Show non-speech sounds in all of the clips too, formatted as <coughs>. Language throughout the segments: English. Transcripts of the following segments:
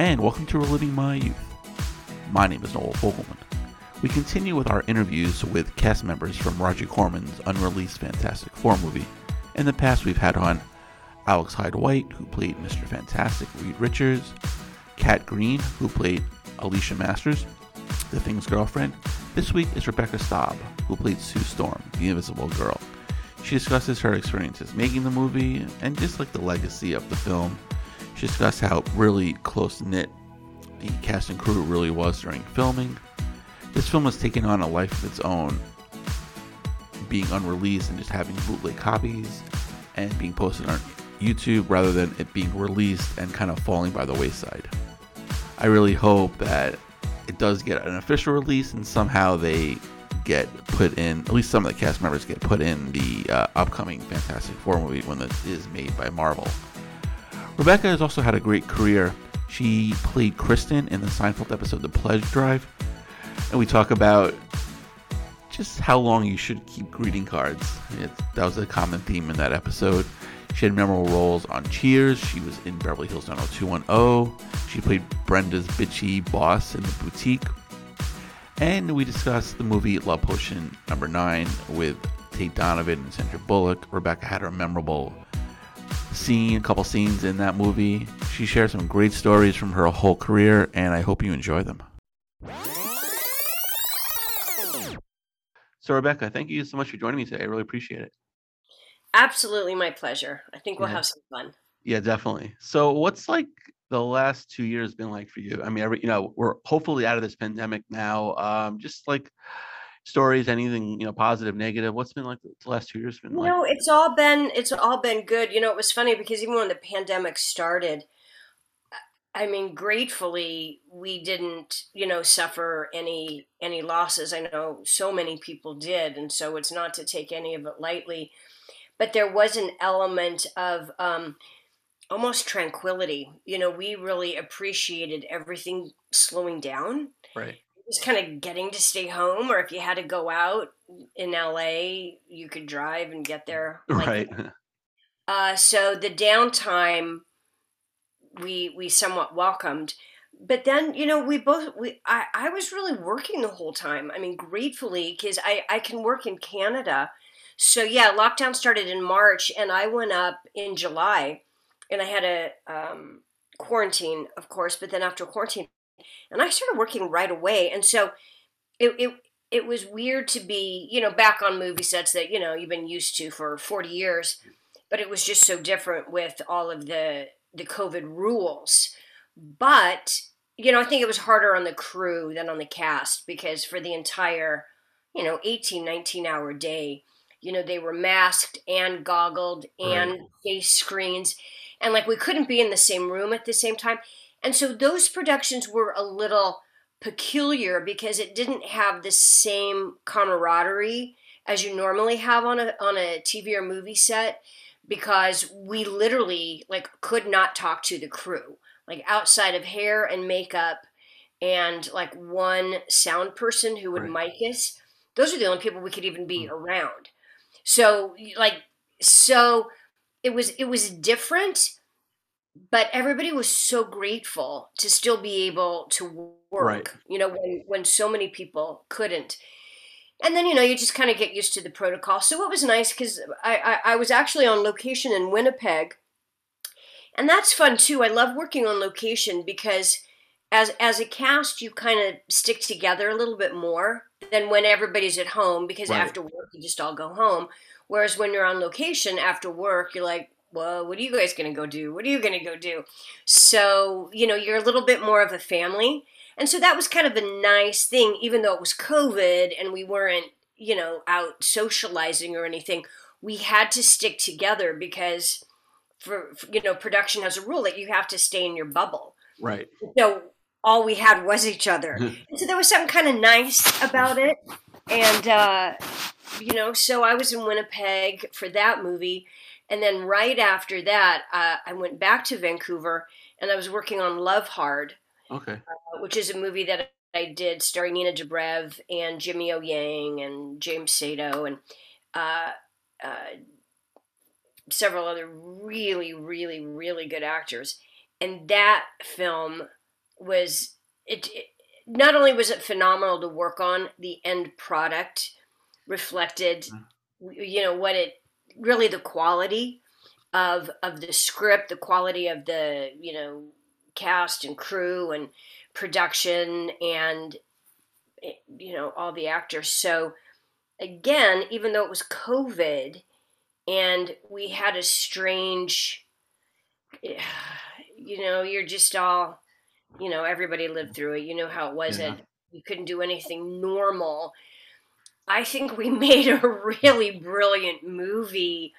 and welcome to Reliving My Youth. My name is Noel Fogelman. We continue with our interviews with cast members from Roger Corman's unreleased Fantastic Four movie. In the past, we've had on Alex Hyde White, who played Mr. Fantastic, Reed Richards, Kat Green, who played Alicia Masters, the Thing's girlfriend. This week is Rebecca Staab, who played Sue Storm, the Invisible Girl. She discusses her experiences making the movie and just like the legacy of the film. She discusses how really close knit the cast and crew really was during filming. This film has taken on a life of its own, being unreleased and just having bootleg copies and being posted on YouTube rather than it being released and kind of falling by the wayside. I really hope that it does get an official release and somehow they get put in, at least some of the cast members get put in the uh, upcoming Fantastic Four movie when it is made by Marvel. Rebecca has also had a great career. She played Kristen in the Seinfeld episode The Pledge Drive, and we talk about just how long you should keep greeting cards. It, that was a common theme in that episode. She had memorable roles on Cheers. She was in Beverly Hills 90210. She played Brenda's bitchy boss in The Boutique. And we discussed the movie Love Potion number 9 with Tate Donovan and Sandra Bullock. Rebecca had a memorable scene, a couple scenes in that movie. She shared some great stories from her whole career, and I hope you enjoy them. So, Rebecca, thank you so much for joining me today. I really appreciate it. Absolutely my pleasure. I think we'll Yeah. have some fun. Yeah, definitely. So, what's like the last two years been like for you? I mean, every you know, we're hopefully out of this pandemic now. Um, just like stories, anything you know, positive, negative. What's been like the last two years been like? know, it's all been it's all been good. You know, it was funny because even when the pandemic started, I mean, gratefully we didn't, you know, suffer any any losses. I know so many people did, and so it's not to take any of it lightly. But there was an element of um, almost tranquility. You know, we really appreciated everything slowing down. Right. Just kind of getting to stay home, or if you had to go out in LA, you could drive and get there. <laughs> like Right. uh, so the downtime we we somewhat welcomed. But then, you know, we both we I, I was really working the whole time. I mean, gratefully, because I, I can work in Canada. So yeah, lockdown started in March and I went up in July and I had a um, quarantine, of course, but then after quarantine and I started working right away. And so it, it it was weird to be, you know, back on movie sets that, you know, you've been used to for 40 years but it was just so different with all of the the COVID rules. But you know, I think it was harder on the crew than on the cast because for the entire, you know, 18, 19 hour day, you know, they were masked and goggled and face screens. And like we couldn't be in the same room at the same time. And so those productions were a little peculiar because it didn't have the same camaraderie as you normally have on a on a TV or movie set because we literally like could not talk to the crew like outside of hair and makeup and like one sound person who would mic us. Those are the only people we could even be hmm. around. So like so it was it was different but everybody was so grateful to still be able to work Right. you know when when so many people couldn't. And then you know you just kind of get used to the protocol. So it was nice because I, I i was actually on location in winnipeg. And that's fun too. I love working on location because as as a cast you kind of stick together a little bit more than when everybody's at home because Right. after work you just all go home. Whereas when you're on location after work you're like well what are you guys gonna go do? What are you gonna go do? So you know you're a little bit more of a family. And so that was kind of a nice thing even though it was covid and we weren't you know out socializing or anything we had to stick together because for, for you know production has a rule that you have to stay in your bubble. Right. so all we had was each other. And so there was something kind of nice about it. And uh, you know so i was in winnipeg for that movie and then right after that uh, i went back to vancouver and i was working on love hard Okay. uh, which is a movie that i did starring nina dobrev and jimmy o yang and james saito and uh, uh, several other really really really good actors and that film was it, it not only was it phenomenal to work on the end product reflected Mm. you know what it really the quality of of the script the quality of the you know cast and crew and production and eh, you know all the actors so again even though it was covid and we had a strange <sighs> you know you're just all you know everybody lived through it you know how it was Yeah. and you couldn't do anything normal i think we <laughs> made a really brilliant movie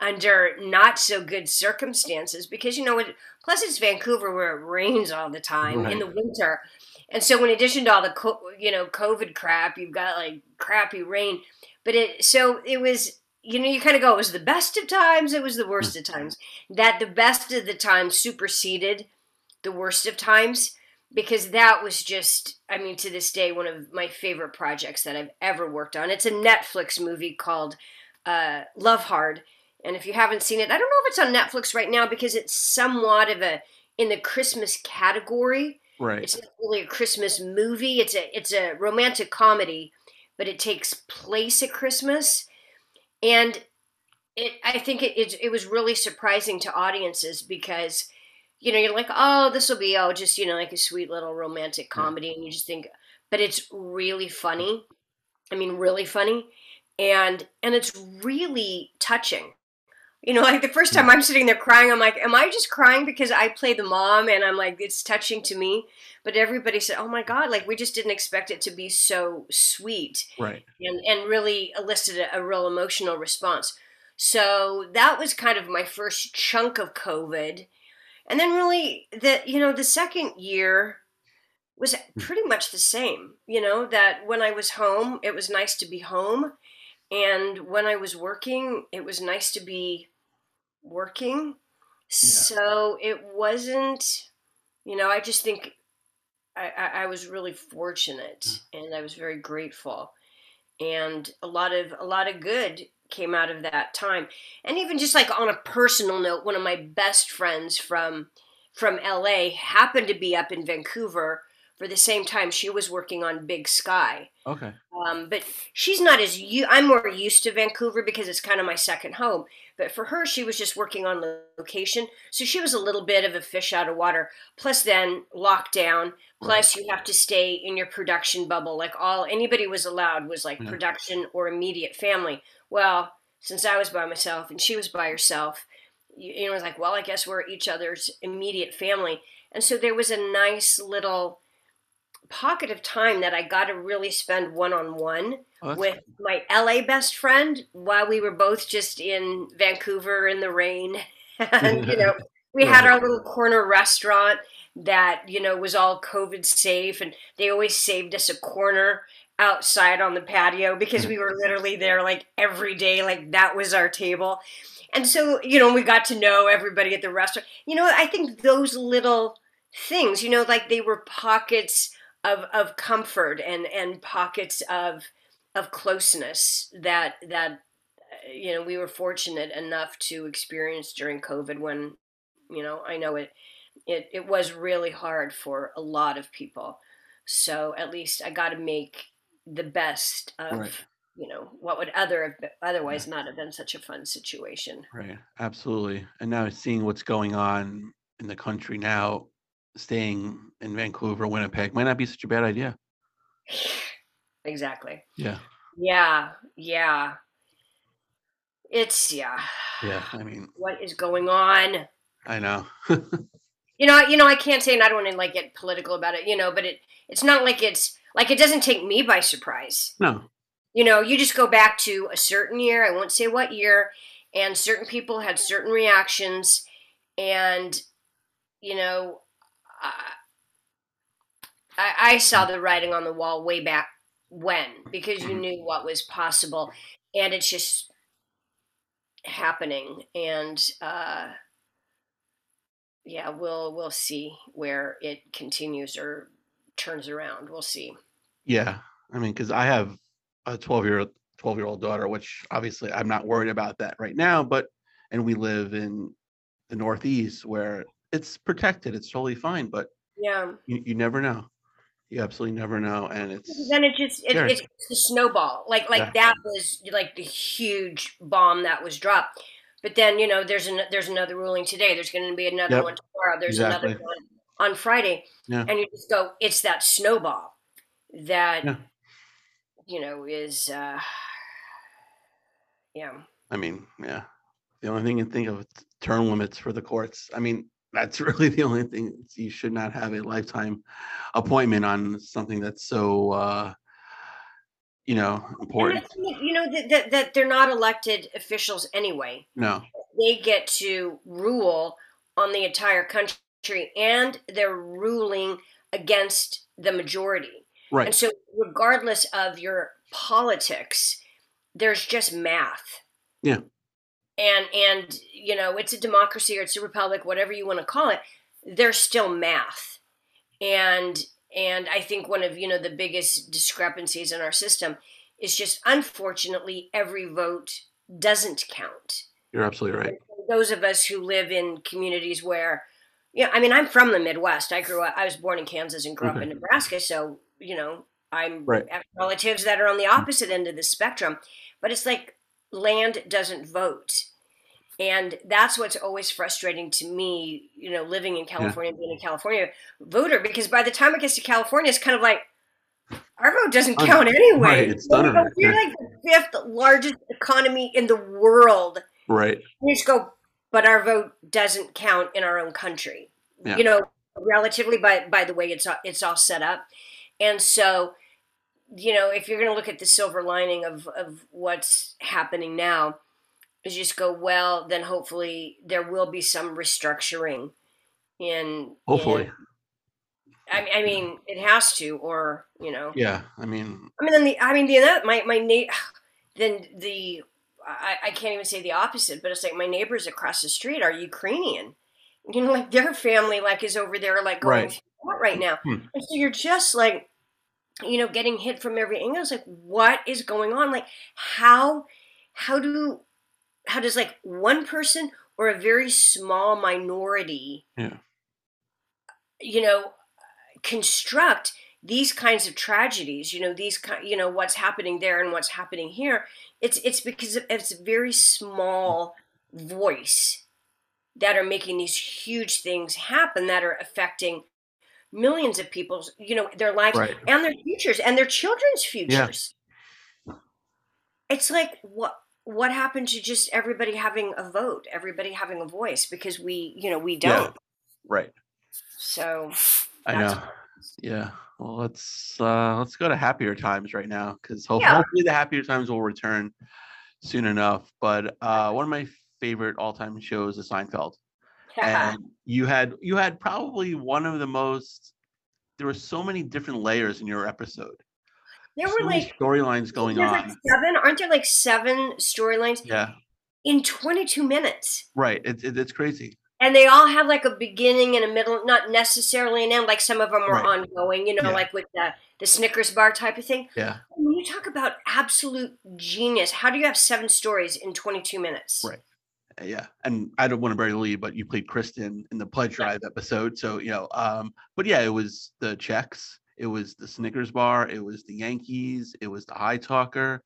under not so good circumstances because you know what plus it's vancouver where it rains all the time in the winter. And so in addition to all the co- you know covid crap you've got like crappy rain. But it so it was you know you kind of go it was the best of times it was the worst of times. That the best of the times superseded the worst of times because that was just i mean to this day one of my favorite projects that i've ever worked on. It's a netflix movie called uh, love hard. And if you haven't seen it i don't know if it's on netflix right now because it's somewhat of a in the christmas category. Right. it's not really a christmas movie. It's a it's a romantic comedy but it takes place at christmas. And it i think it, it, it was really surprising to audiences because you know you're like oh this will be oh just you know like a sweet little romantic comedy and you just think but it's really funny i mean really funny and and it's really touching you know like the first time i'm sitting there crying i'm like am i just crying because i play the mom and i'm like it's touching to me but everybody said oh my god like we just didn't expect it to be so sweet Right. and, and really elicited a, a real emotional response. So that was kind of my first chunk of COVID. And then really the you know, the second year was hmm. pretty much the same. You know, that when I was home, it was nice to be home. And when I was working, it was nice to be working. So it wasn't, you know, I just think I, I, I was really fortunate hmm. and I was very grateful. And a lot of a lot of good came out of that time. And even just like on a personal note, one of my best friends from from LA happened to be up in Vancouver for the same time she was working on Big Sky. Okay. Um, but she's not as you. I'm more used to Vancouver because it's kind of my second home. But for her, she was just working on location, so she was a little bit of a fish out of water. Plus, then lockdown. Plus, you have to stay in your production bubble. Like all anybody was allowed was like Yeah. production or immediate family. Well, since I was by myself and she was by herself, you, you know, it was like, well, I guess we're each other's immediate family. And so there was a nice little pocket of time that I got to really spend one on one with my LA best friend while we were both just in Vancouver in the rain. <laughs> and, you know, <laughs> we had our little corner restaurant that, you know, was all COVID safe. And they always saved us a corner outside on the patio because we were literally there like every day. Like that was our table. And so, you know, we got to know everybody at the restaurant. You know, I think those little things, you know, like they were pockets of, of comfort and, and pockets of of closeness that that uh, you know we were fortunate enough to experience during COVID when you know I know it it it was really hard for a lot of people. So at least I got to make the best of Right. you know what would other have been, otherwise not have been such a fun situation. Right. Absolutely. And now seeing what's going on in the country now, staying in Vancouver, Winnipeg might not be such a bad idea. <sighs> Exactly. Yeah. Yeah. Yeah. It's yeah. Yeah. I mean, <sighs> What is going on? I know. <laughs> you know you know i can't say and i don't want to like get political about it you know but it it's not like it's like it doesn't take me by surprise no. you know you just go back to a certain year i won't say what year and certain people had certain reactions and you know i, I, I saw the writing on the wall way back when because you knew what was possible and it's just happening and uh yeah, we'll we'll see where it continues or turns around. We'll see. Yeah. I mean, because I have a 12 year 12 year old daughter, which obviously I'm not worried about that right now, but and we live in the Northeast where it's protected, it's totally fine. But Yeah. You, you never know. You absolutely never know, and it's then it just it, it's the snowball. Like like Yeah. that was like the huge bomb that was dropped. But then you know there's an there's another ruling today. There's going to be another Yep. one tomorrow. There's Exactly. another one on Friday, Yeah. and you just go. It's that snowball that Yeah. you know is uh, yeah. I mean, yeah. The only thing you can think of term limits for the courts. I mean, that's <laughs> really the only thing. You should not have a lifetime appointment on something that's so, uh, you know, important. you know that, that that they're not elected officials anyway. No, they get to rule on the entire country and they're ruling against the majority. And so, regardless of your politics, there's just math. Yeah. And, and, you know, it's a democracy or it's a republic, whatever you want to call it, there's still math. And, and I think one of, you know, the biggest discrepancies in our system is just unfortunately every vote doesn't count You're absolutely right. those of us who live in communities where yeah i mean i'm from the midwest i grew up i was born in kansas and grew up in nebraska so you know i'm Right. Relatives that are on the opposite end of the spectrum but it's like land doesn't vote and that's what's always frustrating to me you know living in california being a california voter because by the time it gets to california it's kind of like our vote doesn't count anyway Right, it's done we're yeah. like the fifth largest economy in the world Right. you just go, but our vote doesn't count in our own country. Yeah. You know, relatively by by the way it's all, it's all set up, and so, you know, if you're going to look at the silver lining of of what's happening now, is just go well. Then hopefully there will be some restructuring in. Hopefully. in- I mean, I mean, it has to, or you know, Yeah. I mean, I mean, then the I mean the other my my na- <sighs> then the I, I can't even say the opposite, but it's like my neighbors across the street are Ukrainian. You know, like their family like is over there like going Right. Right now, Hmm. and so you're just like, you know, getting hit from every angle. It's like, what is going on? Like, how how do how does like one person or a very small minority, Yeah. you know, construct these kinds of tragedies you know these ki- you know what's happening there and what's happening here it's it's because it's a very small voice that are making these huge things happen that are affecting millions of people's you know their lives right. and their futures and their children's futures Yeah. it's like what what happened to just everybody having a vote everybody having a voice because we you know we don't Right. so I know. Yeah. Well, let's uh let's go to happier times right now because ho- Yeah. hopefully the happier times will return soon enough. But uh one of my favorite all-time shows is Seinfeld, and you had you had probably one of the most. There were so many different layers in your episode. there so were like storylines going on. like seven, aren't there like seven storylines yeah. in 22 minutes? Right. It's it, it's crazy. And they all have like a beginning and a middle, not necessarily an end. Like some of them are Right. ongoing, you know, Yeah. like with the, the Snickers bar type of thing. Yeah. When you talk about absolute genius, how do you have seven stories in 22 minutes? Right. Uh, yeah and i don't want to bury the lead but you played kristen in the pledge Yeah. drive episode so you know um but yeah it was the checks it was the snickers bar it was the yankees it was the high talker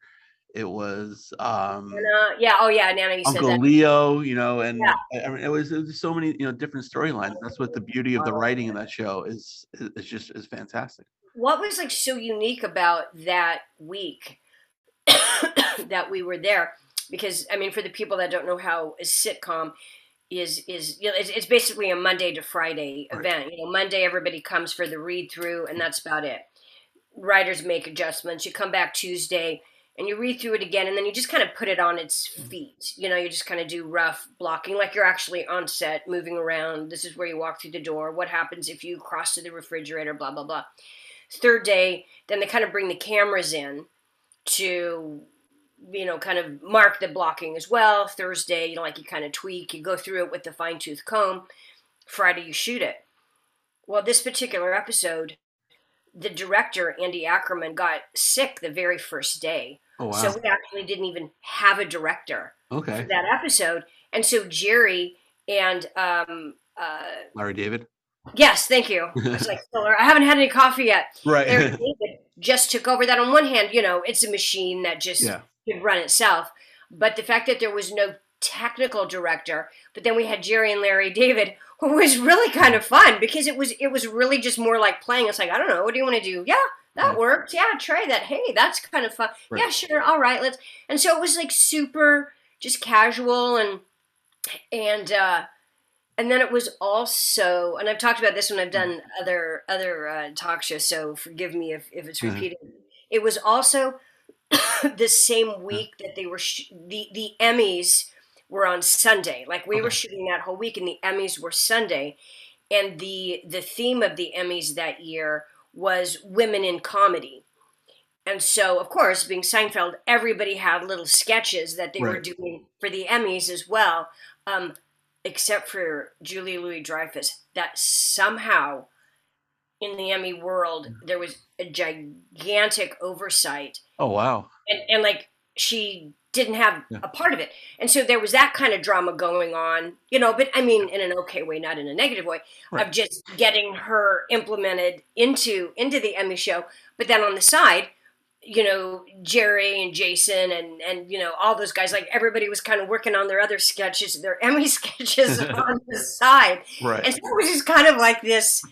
it was um And, uh, yeah. Oh, yeah. Nana, you said uncle that. leo you know and Yeah. I, mean it was, it was so many you know different storylines that's what the beauty of the writing in that show is is, is just is fantastic what was like so unique about that week <coughs> that we were there because i mean for the people that don't know how a sitcom is is you know it's, it's basically a monday to friday Right. event. You know monday everybody comes for the read through and that's about it. Writers make adjustments. You come back tuesday and you read through it again and then you just kind of put it on its mm-hmm. feet. You know you just kind of do rough blocking like you're actually on set moving around. This is where you walk through the door. What happens if you cross to the refrigerator blah blah blah. Third day then they kind of bring the cameras in to you know kind of mark the blocking as well thursday you know like you kind of tweak you go through it with the fine-tooth comb friday you shoot it well this particular episode the director andy ackerman got sick the very first day oh wow so we actually didn't even have a director for okay that episode and so jerry and um, uh, larry david Yes, thank you. <laughs> I was like, I haven't had any coffee yet. Right. Larry David just took over that. On one hand, you know, it's a machine that just yeah. Could run itself. But the fact that there was no technical director, but then we had Jerry and Larry David, <laughs> who was really kind of fun because it was it was really just more like playing. It's like, I don't know, what do you want to do? Yeah, that worked. Yeah, try that. Hey, that's kind of fun. Right. Yeah, sure. All right, let's. And so it was like super just casual and and uh and then it was also and i've talked about this when i've done other other uh, talk shows so forgive me if, if it's Mhm. repeated it was also <coughs> the same week that they were sh- the the emmys were on sunday. Like we were shooting that whole week and the emmys were sunday. And the the theme of the emmys that year was women in comedy. And so of course being seinfeld everybody had little sketches that they were doing for the emmys as well um, except for Julia Louis Dreyfus, that somehow in the Emmy world mm. there was a gigantic oversight, Oh wow. and, and like she didn't have Yeah. a part of it, and so there was that kind of drama going on, you know. But I mean, in an okay way, not in a negative way, Right. of just getting her implemented into into the Emmy show. But then on the side, you know, Jerry and Jason and and you know all those guys, like everybody was kind of working on their other sketches, their <laughs> Emmy sketches <laughs> on the side, Right. and so it was just kind of like this.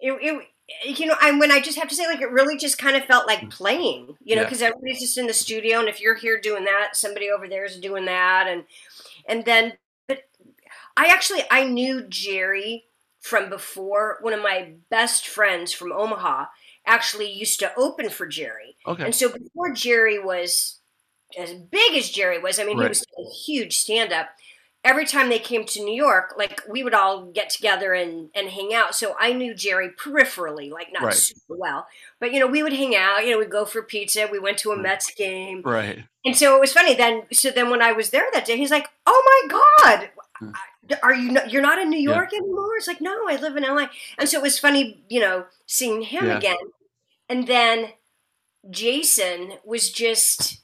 It, it Eh, you know, and when I just have to say, like, it really just kind of felt like mm. playing, you know, Yeah. because everybody's just in the studio, and if you're here doing that, somebody over there is doing that, and and then, but I actually I knew Jerry from before. One of my best friends from Omaha actually used to open for Jerry. Okay. And so before Jerry was as big as Jerry was, I mean, he was a huge stand up. Every time they came to New York, like we would all get together and, and hang out. So I knew Jerry peripherally, like not Right. super well. But, you know, we would hang out, you know, we'd go for pizza. We went to a Mets game. Right. And so it was funny then. So then when I was there that day, he's like, oh my God, Hmm. are you, not, you're not in New Yeah. York anymore? It's like, no, I live in LA. And so it was funny, you know, seeing him Yeah. again. And then Jason was just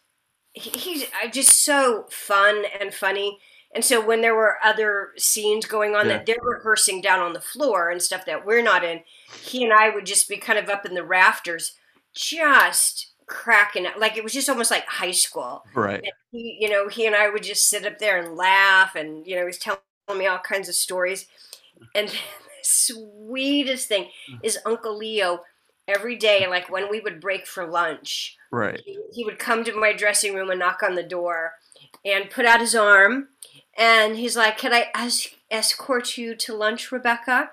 he, he's uh, just so fun and funny. And so when there were other scenes going on Yeah. that they're rehearsing down on the floor and stuff that we're not in, he and I would just be kind of up in the rafters, just cracking up. Like it was just almost like high school. Right. And he, you know, he and I would just sit up there and laugh, and you know, he's telling me all kinds of stories. And <laughs> the sweetest thing mm. is Uncle Leo. Every day, like when we would break for lunch, Right. he, he would come to my dressing room and knock on the door, and put out his arm, and he's like, "Can I es- escort you to lunch, Rebecca?"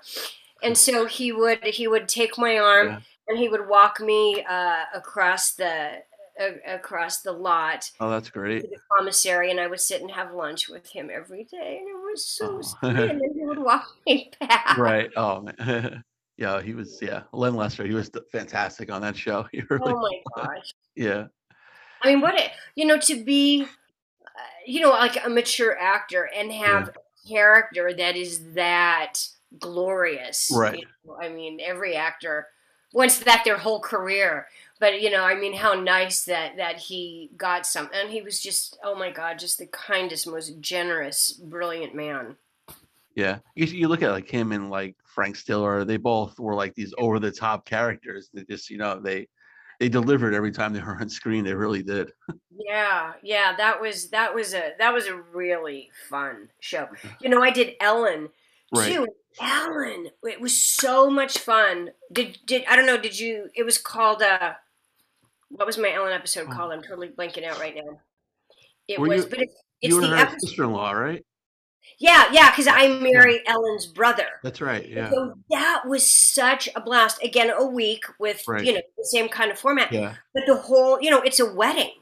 And so he would he would take my arm Yeah. and he would walk me uh, across the uh, across the lot Oh, that's great. to the commissary and I would sit and have lunch with him every day and it was so Oh. sweet and then he would walk <laughs> me back. Right. Oh man. <laughs> yeah, he was. Yeah, Len Lesser. He was fantastic on that show. <laughs> He really. Oh my gosh. Yeah. I mean what it you know to be you know like a mature actor and have a character that is that glorious. you Right. know, I mean every actor wants that their whole career. But you know, I mean how nice that that he got some and he was just oh my god, just the kindest, most generous, brilliant man. Yeah. You, you look at like him and like Frank Stiller. They both were like these over the top characters. They just you know they they delivered every time they were on screen. They really did. Yeah, yeah, that was that was a that was a really fun show. You know, I did Ellen Right. too. Ellen, it was so much fun. Did did I don't know? Did you? It was called uh, what was my Ellen episode called? I'm totally blanking out right now. It Oh. Were was, you- but it, it's you the her episode. sister-in-law, right? Yeah, yeah, because I married Ellen's brother. That's right. Yeah. So that was such a blast. Again, a week with Right. you know the same kind of format, Yeah. but the whole you know it's a wedding.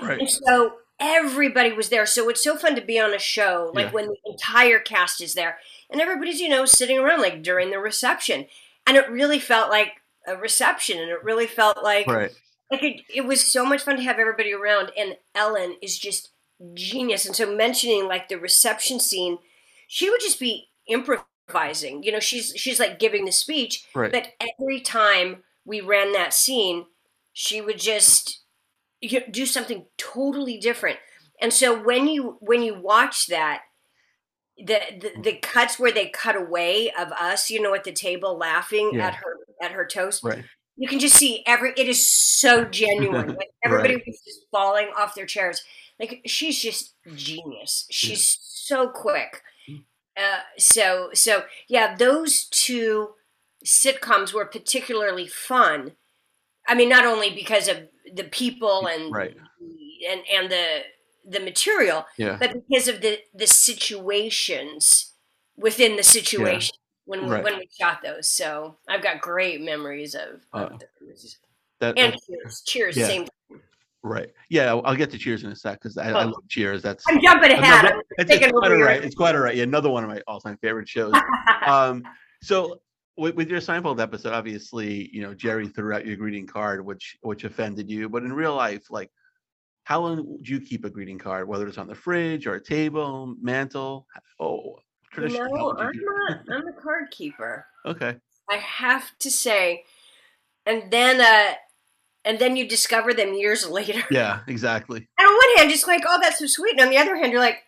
Right. And so everybody was there. So it's so fun to be on a show, like Yeah. when the entire cast is there and everybody's, you know, sitting around like during the reception. And it really felt like a reception and it really felt like Right. like it, it was so much fun to have everybody around and Ellen is just genius. And so mentioning like the reception scene, she would just be improvising. You know, she's she's like giving the speech, Right. but every time we ran that scene, she would just you know, do something totally different. And so when you when you watch that, the, the the cuts where they cut away of us, you know, at the table laughing Yeah. at her at her toast. Right. You can just see every. It is so genuine. <laughs> Like everybody Right. was just falling off their chairs. Like she's just genius. She's so quick. Mm. Uh, so so yeah, those two sitcoms were particularly fun. I mean, not only because of the people and Right. and and the the material, Yeah. but because of the the situations within the situation when we, Right. when we shot those. So I've got great memories of, of Uh, those. That, And that- Cheers, Cheers, Yeah. same. Right. Yeah, I'll, get to Cheers in a sec because I, I Oh. love Cheers. That's I'm jumping ahead. another, it's, it's quite all right. It's quite all right. Yeah, another one of my all-time favorite shows. <laughs> um, so with, with your Seinfeld episode, obviously, you know, Jerry threw out your greeting card, which which offended you. But in real life, like, how long would you keep a greeting card, whether it's on the fridge or a table, mantle? Oh, You traditionally, how know, would you I'm not. <laughs> I'm a card keeper. Okay. I have to say, and then uh, and then you discover them years later. Yeah, exactly. <laughs> And on one hand, just like, oh, that's so sweet. And on the other hand, you're like,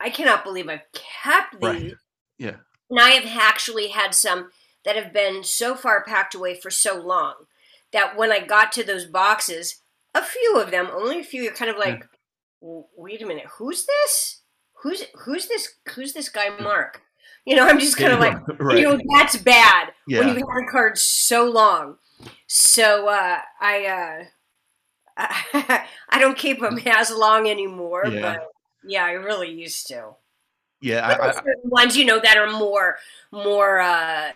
I cannot believe I've kept these. Right. Yeah. And I have actually had some that have been so far packed away for so long that when I got to those boxes, a few of them, only a few, you're kind of like, "W- wait a minute, who's this? Who's who's this? Who's this guy, Mark? You know, I'm just kind of like, <laughs> right. you know, that's bad yeah. when you've had a card so long. So uh, I, uh, <laughs> I don't keep them as long anymore, Yeah. but yeah, I really used to. Yeah. I, I, ones, you know, that are more, more, uh,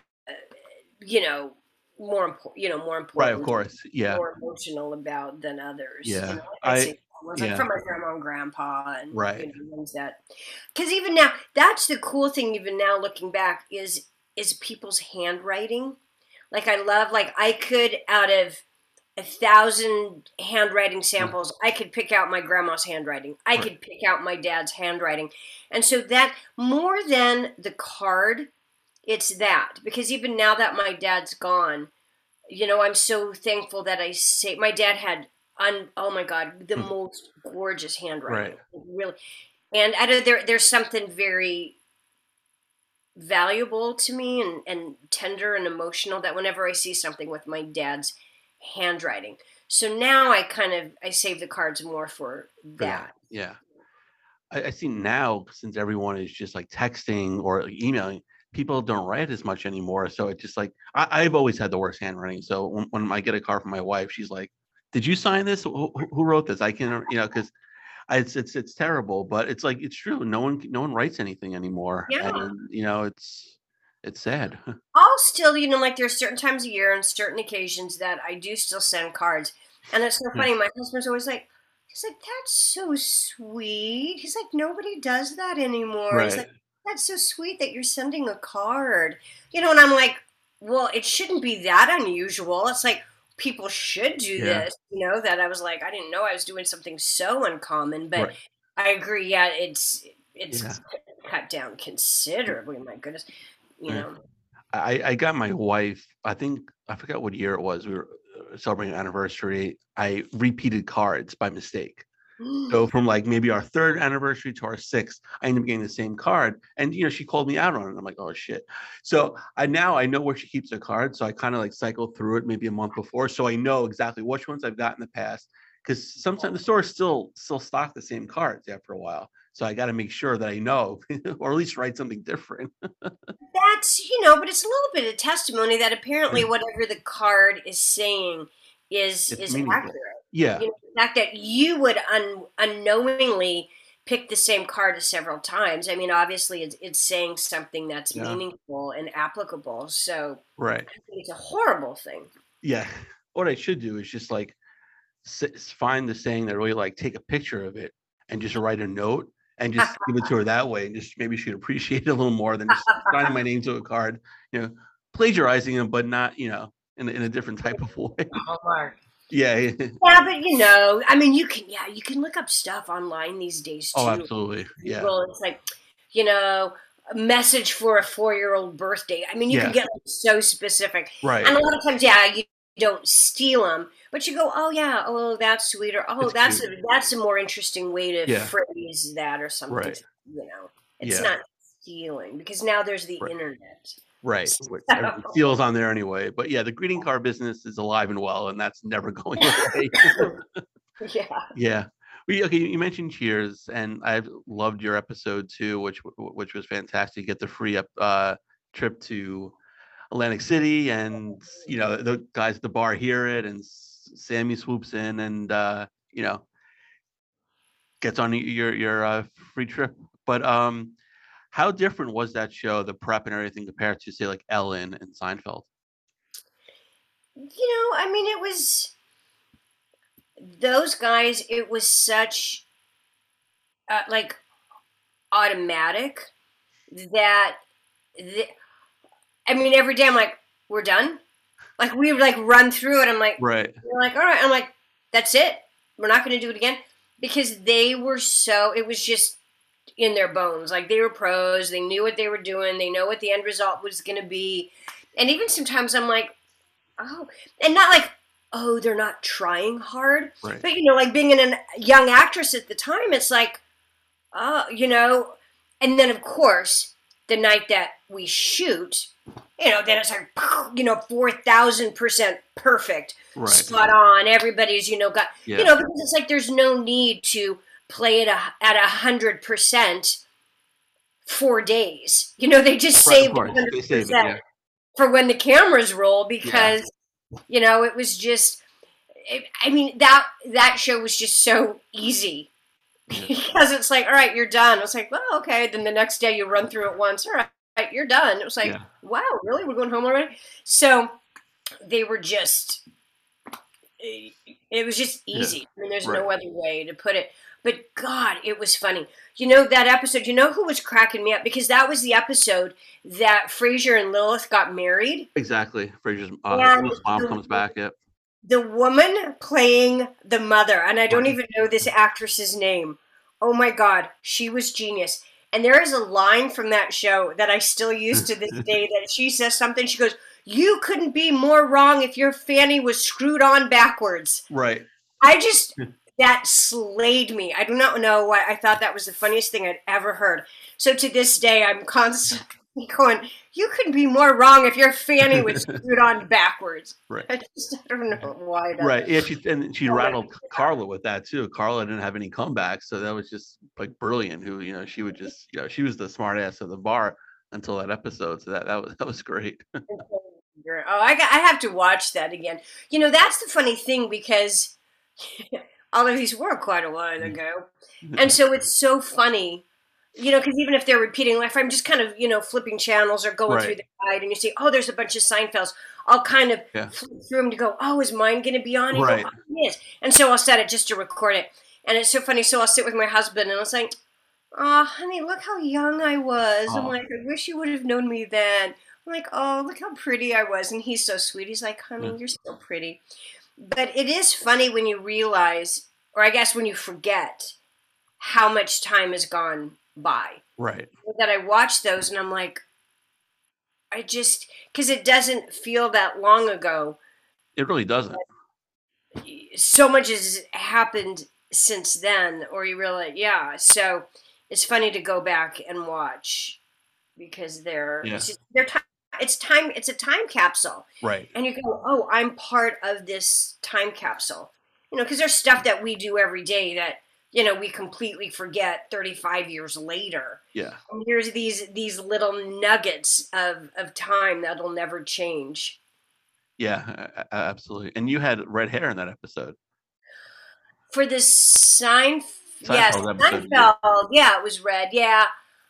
you know, more important, you know, more important, right. Of course. Yeah. more emotional about than others. you Yeah. know, I- ones like from my grandma and grandpa, and Right. you know, ones that, because even now, that's the cool thing. Even now, looking back, is is people's handwriting. Like I love, like I could out of a thousand handwriting samples, I could pick out my grandma's handwriting. I Right. could pick out my dad's handwriting, and so that more than the card, it's that because even now that my dad's gone, you know, I'm so thankful that I say my dad had un oh my god the Hmm. most gorgeous handwriting, Right. really, and I don't there there's something very valuable to me and, and tender and emotional that whenever I see something with my dad's handwriting. So now I kind of I save the cards more for that. Yeah. I, I see now since everyone is just like texting or emailing, people don't write as much anymore. So it's just like I, I've always had the worst handwriting. So when, when I get a card from my wife, she's like, "Did you sign this? Who, who- who wrote this?" I can, you know, because it's it's it's terrible, but it's like it's true. No one no one writes anything anymore, Yeah. and you know it's it's sad. <laughs> I'll still, you know, like there's certain times a year and certain occasions that I do still send cards. And it's so hmm. funny. My husband's always like, he's like, that's so sweet. He's like, nobody does that anymore. He's like, that's so sweet that you're sending a card. You know, and I'm like, well, it shouldn't be that unusual. It's like people should do Yeah. this, you know, that I was like, I didn't know I was doing something so uncommon, but Right. I agree. Yeah, it's, it's Yeah. cut down considerably. My goodness. You Yeah. know, I, I got my wife, I think, I forgot what year it was. We were uh, celebrating an anniversary. I repeated cards by mistake. So <gasps> from like maybe our third anniversary to our sixth, I ended up getting the same card. And, you know, she called me out on it. I'm like, oh, shit. So I now I know where she keeps her cards. So I kind of like cycle through it maybe a month before. So I know exactly which ones I've got in the past. Because sometimes the stores still still stock the same cards after a while. So I got to make sure that I know, <laughs> or at least write something different. <laughs> That's you know, but it's a little bit of testimony that apparently whatever the card is saying is It's is meaningful. accurate. Yeah. You know, the fact that you would un, unknowingly pick the same card several times. I mean, obviously, it's, it's saying something that's Yeah. meaningful and applicable. So Right. It's a horrible thing. Yeah. <laughs> What I should do is just like s- find the saying that I really like, take a picture of it and just write a note and just give it to her <laughs> that way. And just maybe she'd appreciate it <laughs> a little more than just signing my name to a card, you know, plagiarizing them, but not, you know, in, a- in a different type of way. Hallmark. Yeah. yeah. But you know, I mean, you can yeah, you can look up stuff online these days oh, too. Oh, absolutely. Yeah. Well, it's like, you know, a message for a four year old birthday. I mean, you Yeah. can get like, so specific. Right. And a lot of times, yeah, you don't steal them, but you go, oh yeah, oh that's sweet, or oh That's that's a, that's a more interesting way to Yeah. phrase that, or something. Right. You know, it's Yeah. not stealing because now there's the Right. internet. Right. So- which every- Steel's on there anyway. But yeah, the greeting card business is alive and well, and that's never <laughs> going away. <laughs> Yeah. yeah. We, okay, you mentioned Cheers, and I loved your episode too, which which was fantastic. You Get the free up uh, trip to Atlantic City, and you know the guys at the bar hear it, and Sammy swoops in, and uh, you know gets on your your uh, free trip. But um, how different was that show, the prep and everything, compared to say like Ellen and Seinfeld? You know, I mean, it was those guys. It was such uh, like automatic that the, I mean, every day I'm like, we're done. Like we like run through it. I'm like, Right. they're like, all right. I'm like, that's it. We're not going to do it again because they were so. It was just in their bones. Like they were pros. They knew what they were doing. They know what the end result was going to be. And even sometimes I'm like, oh, and not like, oh, they're not trying hard, Right. but you know, like being an, a young actress at the time, it's like, oh, you know, and then of course the night that we shoot, you know, then it's like, <laughs> you know, four thousand percent perfect Right. spot on. Everybody's, you know, got Yeah. you know, because it's like there's no need to play it a, at a hundred percent four days. You know, they just Right, of hundred save percent for when the cameras roll because you know it was just. It, I mean that that show was just so easy <laughs> because it's like, all right, you're done. It's like, well, okay. Then the next day you run through it once. All right, you're done. It was like, Yeah. wow, really? We're going home already? So they were just, it it was just Yeah. easy. I mean, there's Right. no other way to put it. But God, it was funny. You know that episode? You know who was cracking me up because that was the episode that Frasier and Lilith got married. Exactly. Frasier's uh, mom the- comes back. Yep. the woman playing the mother, and I don't even know this actress's name. Oh my god, she was genius. And there is a line from that show that I still use to this <laughs> day that she says something. She goes, You couldn't be more wrong if your fanny was screwed on backwards. Right. I just, <laughs> that slayed me. I do not know why. I thought that was the funniest thing I'd ever heard. So to this day, I'm constantly <laughs> going, You couldn't be more wrong if your fanny was <laughs> screwed on backwards. Right. I just I don't know why. That, Right. Yeah. She and she rattled Carla with that too. Carla didn't have any comebacks, so that was just like brilliant. Who you know she would just you know she was the smart ass of the bar until that episode. So that that was <laughs> that was great. Oh, I got, I have to watch that again. You know, that's the funny thing because all of these were quite a while mm. ago, and so it's so funny. You know, because even if they're repeating, like if I'm just kind of you know flipping channels or going through the guide, and you see, oh, there's a bunch of Seinfelds. I'll kind of Yeah. flip through them to go, oh, is mine going to be on? And Right. Go, oh. And so I'll set it just to record it. And it's so funny. So I'll sit with my husband and I'll say, oh, honey, look how young I was. I'm like, I wish you would have known me then. I'm like, oh, look how pretty I was. And he's so sweet. He's like, honey, Yeah. you're so pretty. But it is funny when you realize, or I guess when you forget, how much time has gone by. right. That I watch those and I'm like, I just, because it doesn't feel that long ago. It really doesn't. So much has happened since then, or you realize, yeah. So it's funny to go back and watch because they're, Yeah. just, they're time. It's time. It's a time capsule. Right. and you go, "Oh, I'm part of this time capsule." You know, because there's stuff that we do every day that you know we completely forget 35 years later. Yeah. And here's these these little nuggets of of time that'll never change. Yeah. Absolutely. And you had red hair in that episode. For the Sein, yes, Seinfeld episode, you did. Seinfeld, yeah, it was red. Yeah,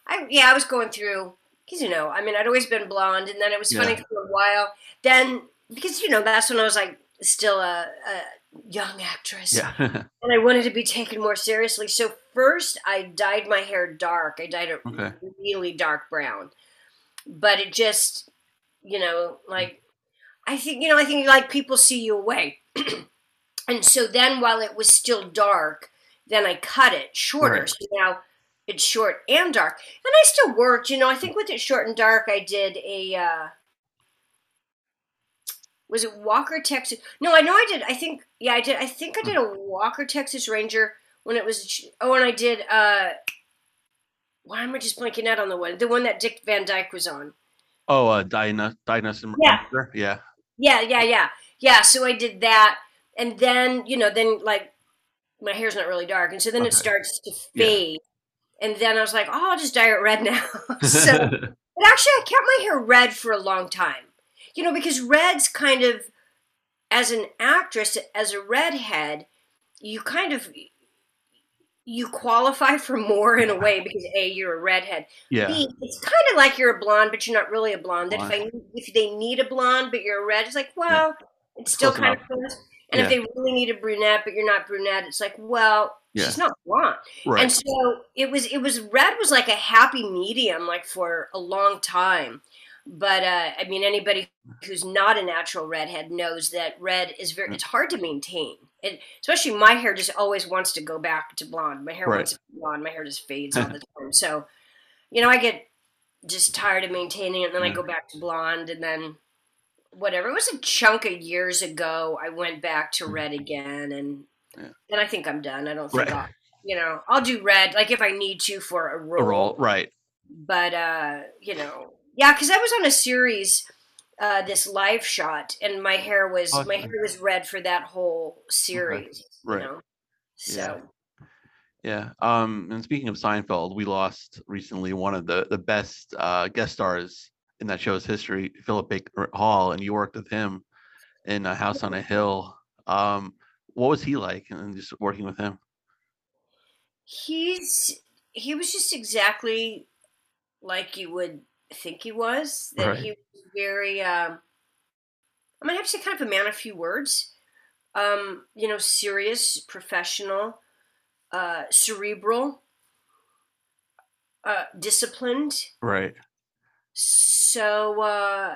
I yeah, I was going through because you know, I mean, I'd always been blonde, and then it was funny for a while. Then because you know that's when I was like still a, a young actress. Yeah. <laughs> and I wanted to be taken more seriously. So first, I dyed my hair dark. I dyed it Okay. really dark brown, but it just, you know, mm. like I think you know, I think like people see you away, <clears throat> and so then while it was still dark, then I cut it shorter. Right. So now it's short and dark, and I still worked. You know, I think with it short and dark, I did a. Uh, was it Walker Texas? No, I know I did. I think yeah, I did. I think I did a Walker Texas Ranger when it was. Oh, and I did. uh why am I just blanking out on the one? The one that Dick Van Dyke was on. Oh, uh, Diagnosis. Diagnosis. Yeah. Yeah. Yeah, yeah, yeah, yeah. So I did that, and then you know, then like my hair's not really dark, and so then Okay. it starts to Yeah. And then I was like, oh, I'll just dye it red now. <laughs> so, <laughs> but actually, I kept my hair red for a long time, you know, because red's kind of, as an actress, as a redhead, you kind of you qualify for more in a way because a you're a redhead yeah. B, it's kind of like you're a blonde, but you're not really a blonde. That if I if they need a blonde, but you're a red, it's like well, it's still Close kind enough. of close. And if they really need a brunette, but you're not brunette, it's like well, Yeah. she's not blonde. Right. And so it was. It was red was like a happy medium, like for a long time. But uh, I mean, anybody who's not a natural redhead knows that red is very. It's hard to maintain. It, especially my hair just always wants to go back to blonde. My hair Right. wants to be blonde. My hair just fades all <laughs> the time. So, you know, I get just tired of maintaining it, and then I go back to blonde, and then whatever. It was a chunk of years ago. I went back to red again, and Yeah. then I think I'm done. I don't think Right. I'll, you know, I'll do red like if I need to for a role. a role. Right. But uh, you know, yeah, because I was on a series. Uh, this live shot, and my hair was my hair was red for that whole series. Right. You know, so Yeah. Um, and speaking of Seinfeld, we lost recently one of the the best uh, guest stars in that show's history, Philip Baker Hall, and you worked with him in a House on a Hill. Um, what was he like, and just working with him? he's he was just exactly like you would think he was. That Right. he was very. Um, I'm gonna have to say, kind of a man of few words. Um, you know, serious, professional, uh, cerebral, uh, disciplined. Right. So uh,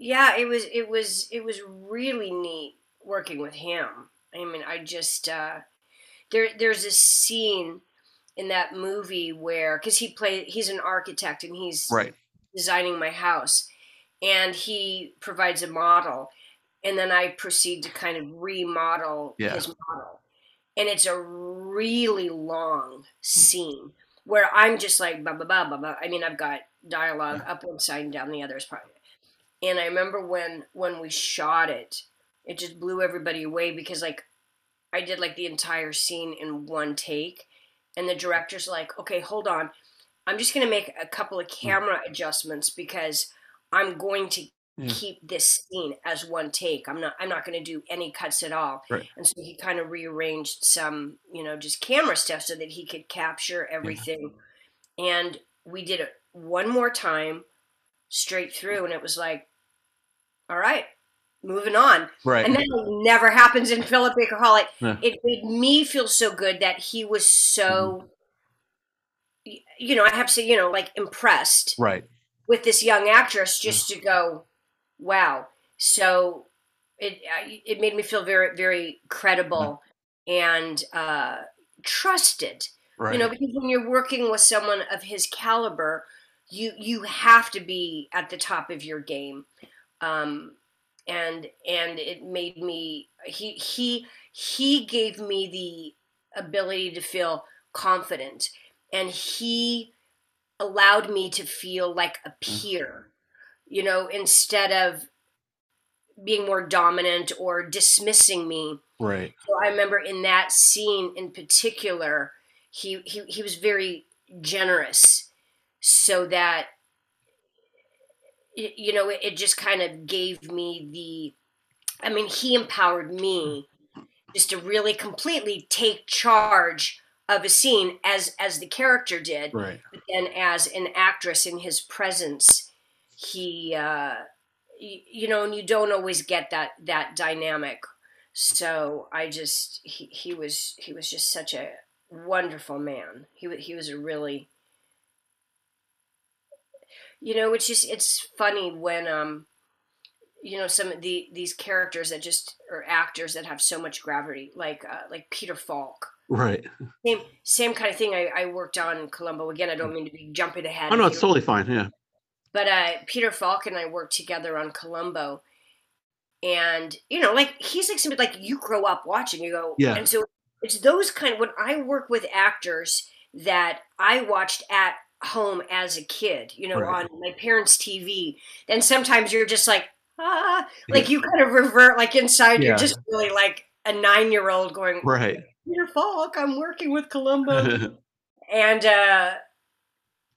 yeah, it was it was it was really neat working with him. I mean, I just uh, there there's a scene in that movie where because he played he's an architect and he's Right. designing my house and he provides a model and then I proceed to kind of remodel Yeah. his model. And it's a really long scene where I'm just like blah blah blah blah blah. I mean I've got dialogue up one side and down the other is it. And I remember when when we shot it, it just blew everybody away because like I did like the entire scene in one take and the director's like, "Okay, hold on. I'm just going to make a couple of hmm. camera adjustments because I'm going to Yeah. keep this scene as one take. I'm not I'm not going to do any cuts at all." Right. And so he kind of rearranged some, you know, just camera stuff so that he could capture everything. And we did it one more time straight through and it was like, "All right, moving on." Right. And that never happens in Philip Baker Hall. Like, Yeah. It made me feel so good that he was so, y- you know, I have to say, you know, like impressed right. with this young actress just to go, wow. So it it made me feel very very credible and uh, trusted. Right. You know, because when you're working with someone of his caliber, you you have to be at the top of your game. Um, and and it made me he he he gave me the ability to feel confident. And he allowed me to feel like a peer you know instead of being more dominant or dismissing me. Right. so I remember in that scene in particular, he he, he was very generous, so that you know it, it just kind of gave me the. I mean, he empowered me just to really completely take charge of a scene as as the character did, Right. and as an actress in his presence, he. Uh, y- you know, and you don't always get that that dynamic so I just he, he was he was just such a wonderful man. He wa- he was a really you know it's just it's funny when um you know some of the these characters that just are actors that have so much gravity like uh, like Peter Falk. Right. Same same kind of thing I, I worked on in Columbo. Again, I don't mean to be jumping ahead. Oh no, it's totally fine. Yeah. But uh, Peter Falk and I worked together on Columbo, and you know, like he's like somebody like you grow up watching. You go, Yeah. And so it's those kind. When I work with actors that I watched at home as a kid, you know, Right. on my parents' TV. Then sometimes you're just like, ah, like you kind of revert, like inside, Yeah. you're just really like a nine year old going, Right. Peter Falk, I'm working with Columbo. <laughs> and uh,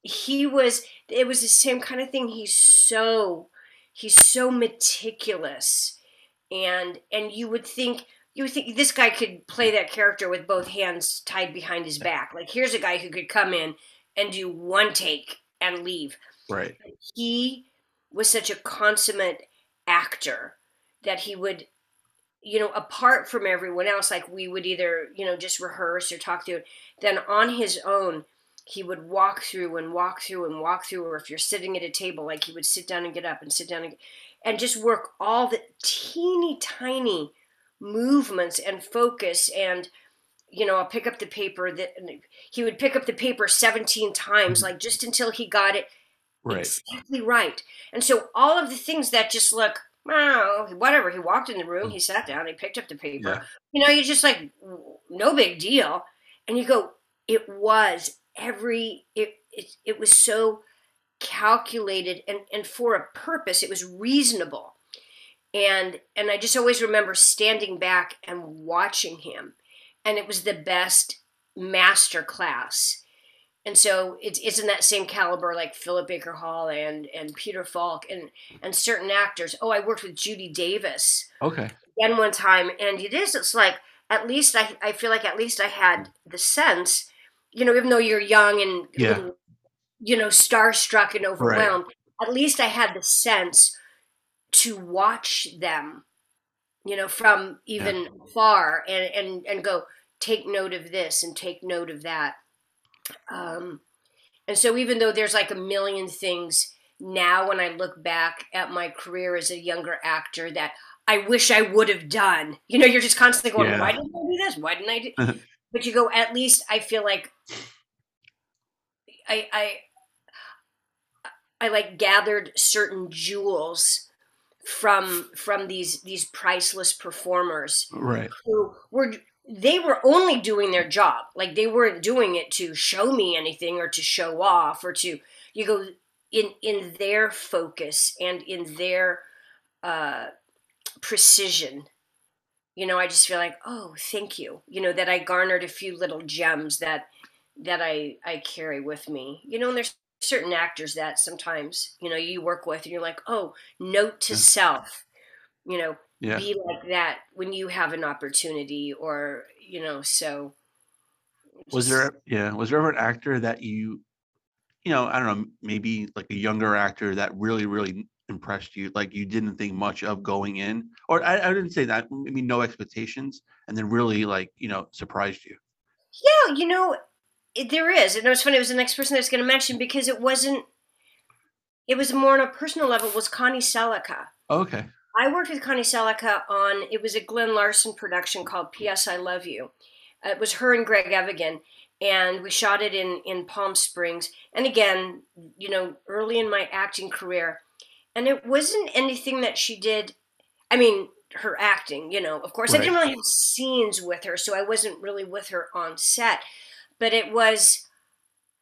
he was, it was the same kind of thing. He's so, he's so meticulous. And, and you would think, you would think this guy could play that character with both hands tied behind his back. Like, here's a guy who could come in and do one take and leave. right. He was such a consummate actor that he would, you know, apart from everyone else, like we would either, you know, just rehearse or talk through it, then on his own, he would walk through and walk through and walk through, or if you're sitting at a table, like he would sit down and get up and sit down and, and just work all the teeny tiny movements and focus and you know i'll pick up the paper that he would pick up the paper 17 times mm-hmm. like just until he got it Right. exactly right. And so all of the things that just look wow whatever he walked in the room he sat down he picked up the paper. Yeah. you know you're just like no big deal. And you go it was every it it, it was so calculated and and for a purpose it was reasonable. And and i just always remember standing back and watching him and it was the best master class and so it's it's in that same caliber like philip baker hall and and peter falk and and certain actors. Oh i worked with judy davis Okay. again one time. And it is it's like at least i i feel like at least i had the sense you know even though you're young and Yeah. little, you know starstruck and overwhelmed at least i had the sense to watch them you know from even far and and and go take note of this and take note of that. Um and so even though there's like a million things now when i look back at my career as a younger actor that i wish i would have done you know you're just constantly going Yeah. why didn't i do this? Why didn't i do <laughs> but you go at least i feel like i i i like gathered certain jewels from from these these priceless performers Right. who were they were only doing their job like they weren't doing it to show me anything or to show off or to you go in in their focus and in their uh precision you know i just feel like oh thank you you know that i garnered a few little gems that that i i carry with me you know and there's certain actors that sometimes you know you work with and you're like oh note to Yeah. self you know Yeah. be like that when you have an opportunity or you know so Was just- there yeah, was there ever an actor that you you know, I don't know, maybe like a younger actor that really, really impressed you, like you didn't think much of going in? Or I, I didn't say that, maybe no expectations, and then really like, you know, surprised you. yeah you know it, there is and it was funny it was the next person i was going to mention because it wasn't it was more on a personal level was connie sellecca Okay. I worked with Connie Sellecca on it was a Glenn Larson production called P.S. I Love You. Uh, it was her and Greg Evigan, and we shot it in in Palm Springs. And again, you know, early in my acting career, and it wasn't anything that she did. I mean, her acting, you know, of course, I didn't really have scenes with her, so I wasn't really with her on set, but it was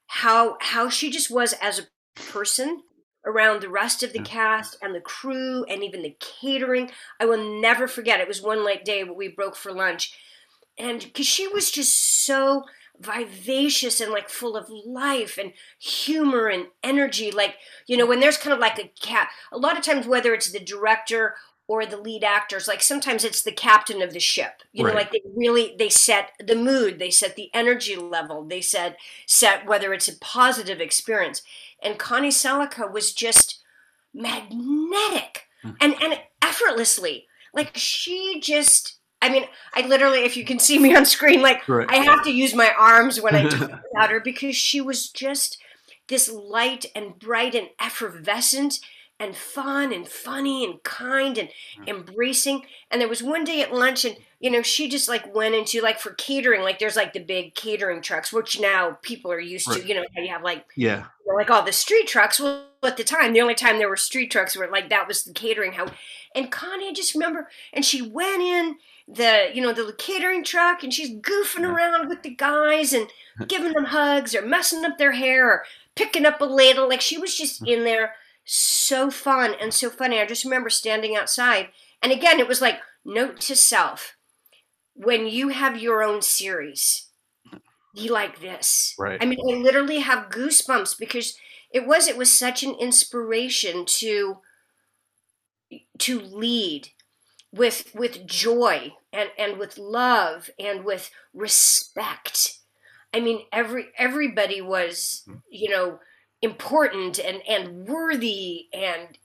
how how she just was as a person around the rest of the cast and the crew and even the catering. I will never forget. It was one late day, but we broke for lunch, and because she was just so vivacious and like full of life and humor and energy like you know when there's kind of like a cat a lot of times whether it's the director or the lead actors like sometimes it's the captain of the ship you know like they really they set the mood they set the energy level they set set whether it's a positive experience and connie sellecca was just magnetic Hmm. and and effortlessly like she just i mean i literally if you can see me on screen like Right. i have to use my arms when i talk <laughs> about her because she was just this light and bright and effervescent and fun and funny and kind and hmm. embracing and there was one day at lunch and you know she just like went into like for catering like there's like the big catering trucks which now people are used Right. to you know how you have like yeah. you know, like all the street trucks. Well, at the time, the only time there were street trucks were like that was the catering house. And Connie, I just remember, and she went in the you know the catering truck and she's goofing around with the guys and <laughs> giving them hugs or messing up their hair or picking up a ladle like she was just hmm. in there so fun and so funny. I just remember standing outside and again it was like note to self when you have your own series be like this. Right. i mean i literally have goosebumps because it was it was such an inspiration to to lead with with joy and and with love and with respect. I mean every everybody was hmm. you know important and and worthy and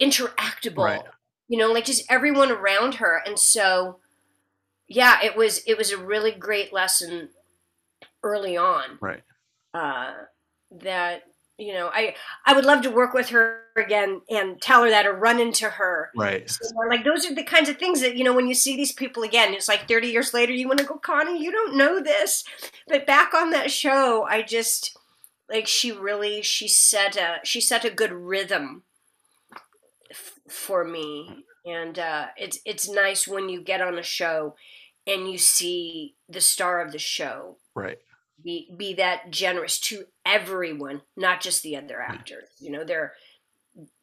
interactable Right. you know like just everyone around her and so yeah it was it was a really great lesson early on Right. uh, that you know I I would love to work with her again and tell her that or run into her. Right. So, like those are the kinds of things that you know when you see these people again, it's like 30 years later you want to go, Connie, you don't know this, but back on that show, I just like she really she set a she set a good rhythm f- for me, and uh, it's it's nice when you get on a show and you see the star of the show Right. be be that generous to everyone, not just the other actors. You know, they're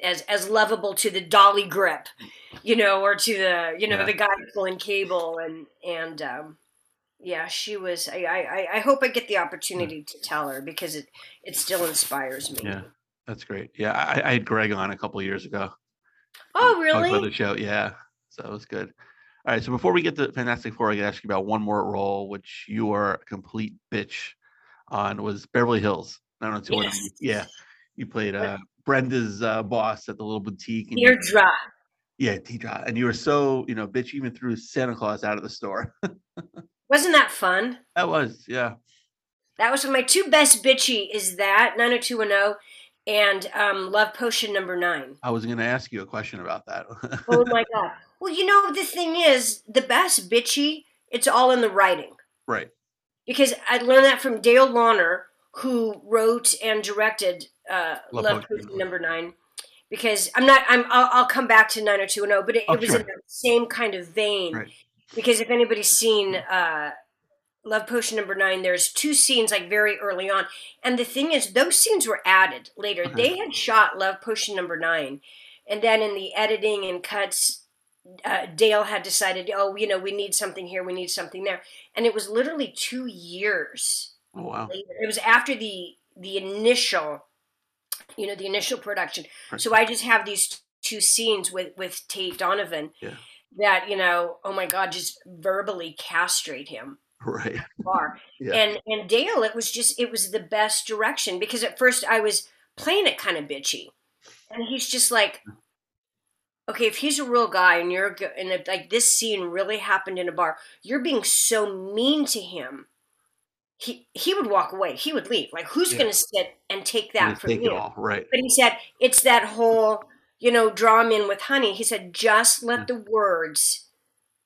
as as lovable to the dolly grip, you know, or to the you know Yeah. the guy pulling cable and and um, yeah, she was. I, I I hope I get the opportunity to tell her because it it still inspires me. Yeah. That's great. Yeah. I, I had Greg on a couple years ago. Oh Talked about really? the show. Yeah. So it was good. All right. So before we get to Fantastic Four, I got to ask you about one more role, which you are a complete bitch on, was Beverly Hills. I don't know. Yes. Yeah. You played uh, Brenda's uh, boss at the little boutique. And Teardrop. yeah, T-Drop. And you were so, you know, bitch, you even threw Santa Claus out of the store. <laughs> Wasn't that fun? that was, yeah. That was my two best bitchy. Is that 90210 and um, Love Potion number nine. I was going to ask you a question about that. <laughs> Oh my god. Well, you know the thing is, the best bitchy, it's all in the writing. right. Because I learned that from Dale Launer, who wrote and directed uh, Love Love, Potion. Potion number nine. Because I'm not, I'm, I'll, I'll come back to 90210, but it, Oh, it was sure. in the same kind of vein. Right. Because if anybody's seen uh, Love Potion number nine, there's two scenes like very early on. And the thing is, those scenes were added later. Okay. They had shot Love Potion number nine. And then in the editing and cuts, uh, Dale had decided, oh, you know, we need something here, we need something there. And it was literally two years Oh, wow. later. It was after the the initial, you know, the initial production. Right. So I just have these two scenes with with Tate Donovan Yeah. That you know, oh my God, just verbally castrate him Right. <laughs> far. Yeah. And and Dale, it was just it was the best direction because at first I was playing it kind of bitchy, and he's just like, okay, if he's a real guy and you're and if, like this scene really happened in a bar, you're being so mean to him. He he would walk away. He would leave. Like who's Yeah. going to sit and take that just from you? all. Right. But he said it's that whole, you know, draw 'em in with honey. He said just let mm. the words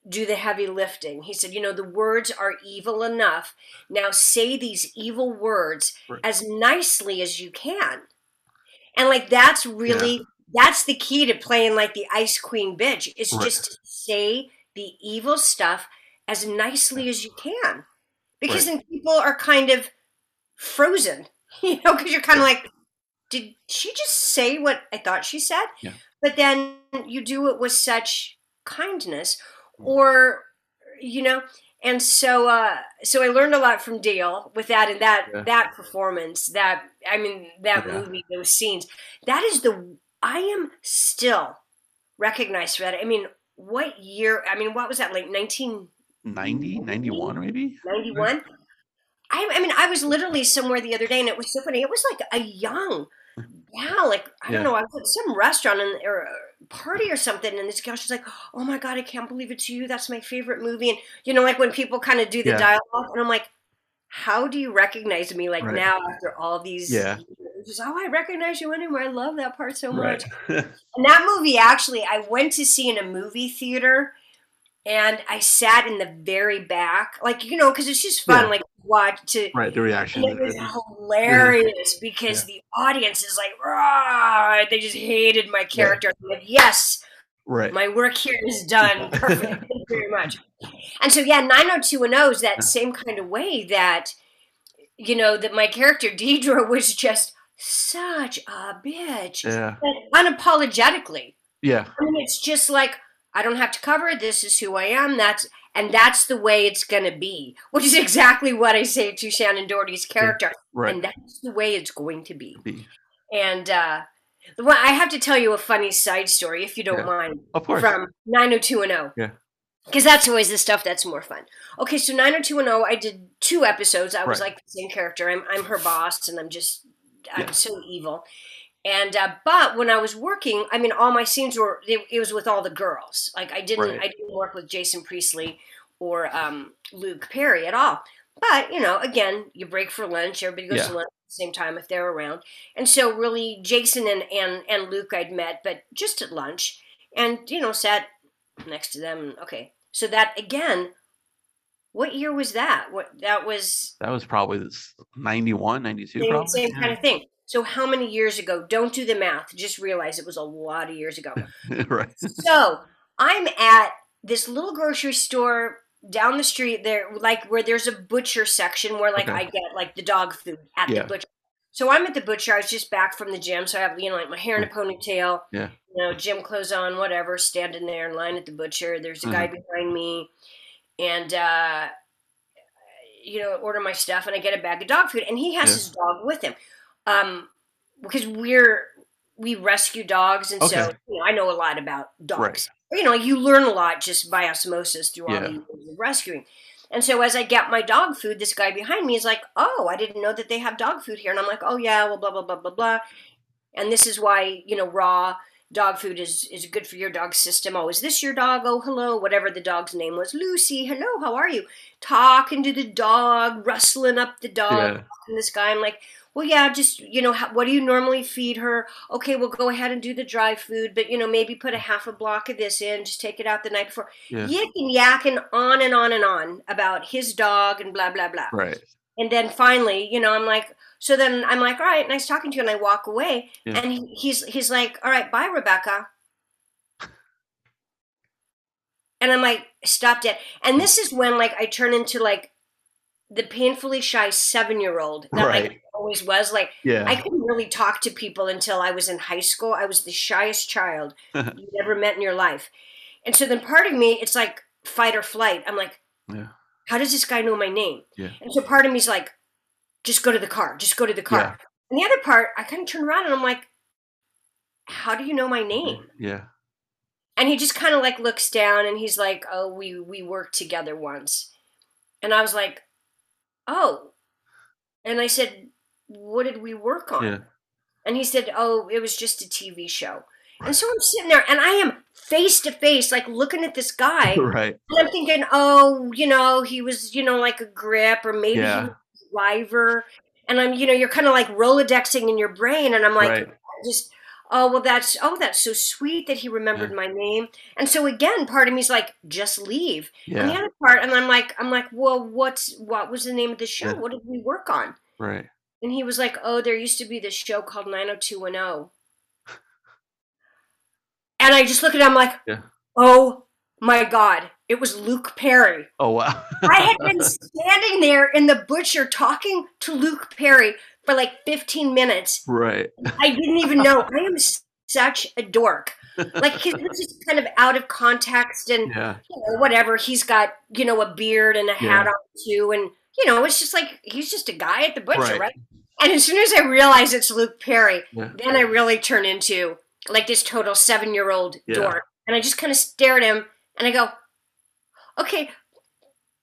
do the heavy lifting. He said, you know, the words are evil enough. Now say these evil words Right. as nicely as you can. And like that's really that's the key to playing like the ice queen bitch. Is Right. just to say the evil stuff as nicely as you can. Because then people are kind of frozen, <laughs> you know, because you're kind of like, did she just say what I thought she said? Yeah. But then you do it with such kindness, Mm. or you know, and so uh, so I learned a lot from Dale with that and that Yeah. that performance. That I mean, that Yeah. movie, those scenes. That is the I am still recognized for that. I mean, what year? I mean, what was that? Like nineteen 90, 91 maybe? 91 I, I mean i was literally somewhere the other day and it was so funny it was like a young gal like i Yeah. don't know i was at some restaurant and, or a party or something and this gal she's like oh my god i can't believe it's you that's my favorite movie and you know like when people kind of do the Yeah. dialogue and i'm like how do you recognize me like Right. now after all these Yeah. She's, oh i recognize you anymore i love that part so much Right. <laughs> and that movie, actually, I went to see in a movie theater, and I sat in the very back, like you know, because it's just fun, Yeah. like watch to. right. The reaction. It was <laughs> hilarious because the audience is like, "Rah!" they just hated my character. I'm like, yes, Right. My work here is done. <laughs> Perfect. Thank you very much. And so, yeah, 90210 is that same kind of way that, you know, that my character Deidre was just such a bitch. Yeah. Unapologetically. Yeah. I mean, it's just like, I don't have to cover it. This is who I am. That's and that's the way it's gonna be, which is exactly what I say to Shannen Doherty's character. Right. And that's the way it's going to be. Be. And uh one I have to tell you a funny side story, if you don't Yeah. mind, Of course. from 90210. Yeah. Because that's always the stuff that's more fun. Okay, so 90210, I did two episodes. I was Right. like the same character. I'm, I'm her boss, and I'm just, I'm Yeah. so evil. And uh, but when I was working, I mean, all my scenes were it, it was with all the girls. Like I didn't, Right. I didn't work with Jason Priestley or um, Luke Perry at all. But you know, again, you break for lunch. Everybody goes Yeah. to lunch at the same time if they're around. And so, really, Jason and and and Luke I'd met, but just at lunch, and you know, sat next to them. Okay, so that again, what year was that? What that was That was probably this 91, 92 same, probably. same Yeah. kind of thing. So how many years ago? Don't do the math. Just realize it was a lot of years ago. <laughs> right. so I'm at this little grocery store down the street there, like where there's a butcher section where like Okay. I get like the dog food at Yeah. the butcher. So I'm at the butcher. I was just back from the gym, so I have you know like my hair in a ponytail, Yeah. you know, gym clothes on, whatever, standing there in line at the butcher. There's a guy Mm-hmm. behind me, and uh, you know, order my stuff, and I get a bag of dog food, and he has Yeah. his dog with him, um, because we're we rescue dogs, and so you know, I know a lot about dogs. You know, you learn a lot just by osmosis through all Yeah. the rescuing. And so as I get my dog food, this guy behind me is like, "Oh, I didn't know that they have dog food here," and I'm like, "Oh yeah, well, blah blah blah blah blah." And this is why you know raw dog food is is good for your dog's system. Oh, is this your dog? Oh, hello, whatever the dog's name was, Lucy. Hello, how are you? Talking to the dog, rustling up the dog, Yeah. to this guy. I'm like, well, yeah, just you know, what do you normally feed her? Okay, we'll go ahead and do the dry food, but you know, maybe put a half a block of this in, just take it out the night before. Yeah. Yicking, yakking on and on and on about his dog and blah blah blah. Right. And then finally, you know, I'm like, so then I'm like, all right, nice talking to you, and I walk away, Yeah. and he, he's he's like, all right, bye, Rebecca. <laughs> And I'm like, stop dead. And this is when like I turn into like the painfully shy seven year old that Right. I always was. Like Yeah. I couldn't really talk to people until I was in high school. I was the shyest child <laughs> you've ever met in your life. And so then part of me, it's like fight or flight. I'm like, Yeah. how does this guy know my name? Yeah. And so part of me's like, just go to the car, just go to the car. Yeah. And the other part, I kind of turn around and I'm like, how do you know my name? Mm-hmm. Yeah. And he just kind of like looks down and he's like, "Oh, we we worked together once." And I was like, "Oh." And I said, "What did we work on?" Yeah. And he said, "Oh, it was just a TV show." And so I'm sitting there and I am face to face like looking at this guy <laughs> Right. and I'm thinking, "Oh, you know, he was, you know, like a grip or maybe Yeah. he was a driver." And I'm, you know, you're kind of like rolodexing in your brain and I'm like, right. just oh well that's oh that's so sweet that he remembered my name and so again part of me's like just leave and the other part and i'm like i'm like well what's what was the name of the show Yeah. what did we work on Right. and he was like oh there used to be this show called 90210 and i just look at him I'm like Yeah. oh my god it was luke perry Oh wow. I had <laughs> been standing there in the butcher talking to Luke Perry for like 15 minutes right. I didn't even <laughs> know. I am such a dork. Like he's <laughs> just kind of out of context and Yeah. you know, whatever. He's got you know a beard and a hat Yeah. on too, and you know it's just like he's just a guy at the butcher, Right. right? And as soon as I realize it's Luke Perry, Yeah. then I really turn into like this total seven year old dork, and I just kind of stare at him and I go, "Okay,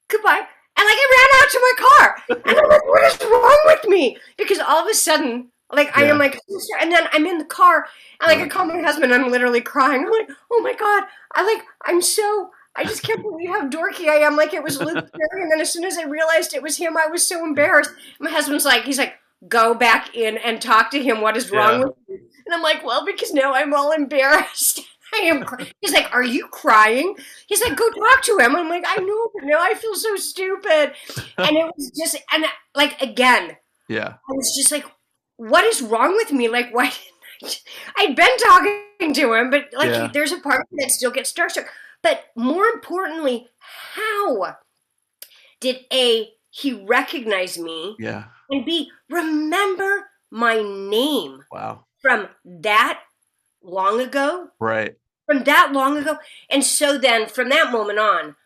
goodbye." And like I ran out to my car, and I'm like, "What is wrong with me?" Because all of a sudden, like I am like, and then I'm in the car, and like I Right. call my husband, I'm literally crying. I'm like, "Oh my god!" I like, I'm so. I just can't believe how dorky I am. Like it was Luke <laughs> Perry, and then as soon as I realized it was him, I was so embarrassed. My husband's like, he's like, "Go back in and talk to him. What is wrong Yeah. with you?" And I'm like, "Well, because now I'm all embarrassed." <laughs> I am. He's like, "Are you crying?" He's like, "Go talk to him." I'm like, "I know, but now I feel so stupid." And it was just, and like again, Yeah. I was just like, "What is wrong with me? Like, why didn't I'd been talking to him, but like Yeah. there's a part of me that still gets starstruck. But more importantly, how did A he recognize me Yeah. and B remember my name Wow. from that long ago? Right. From that long ago. And so then from that moment on,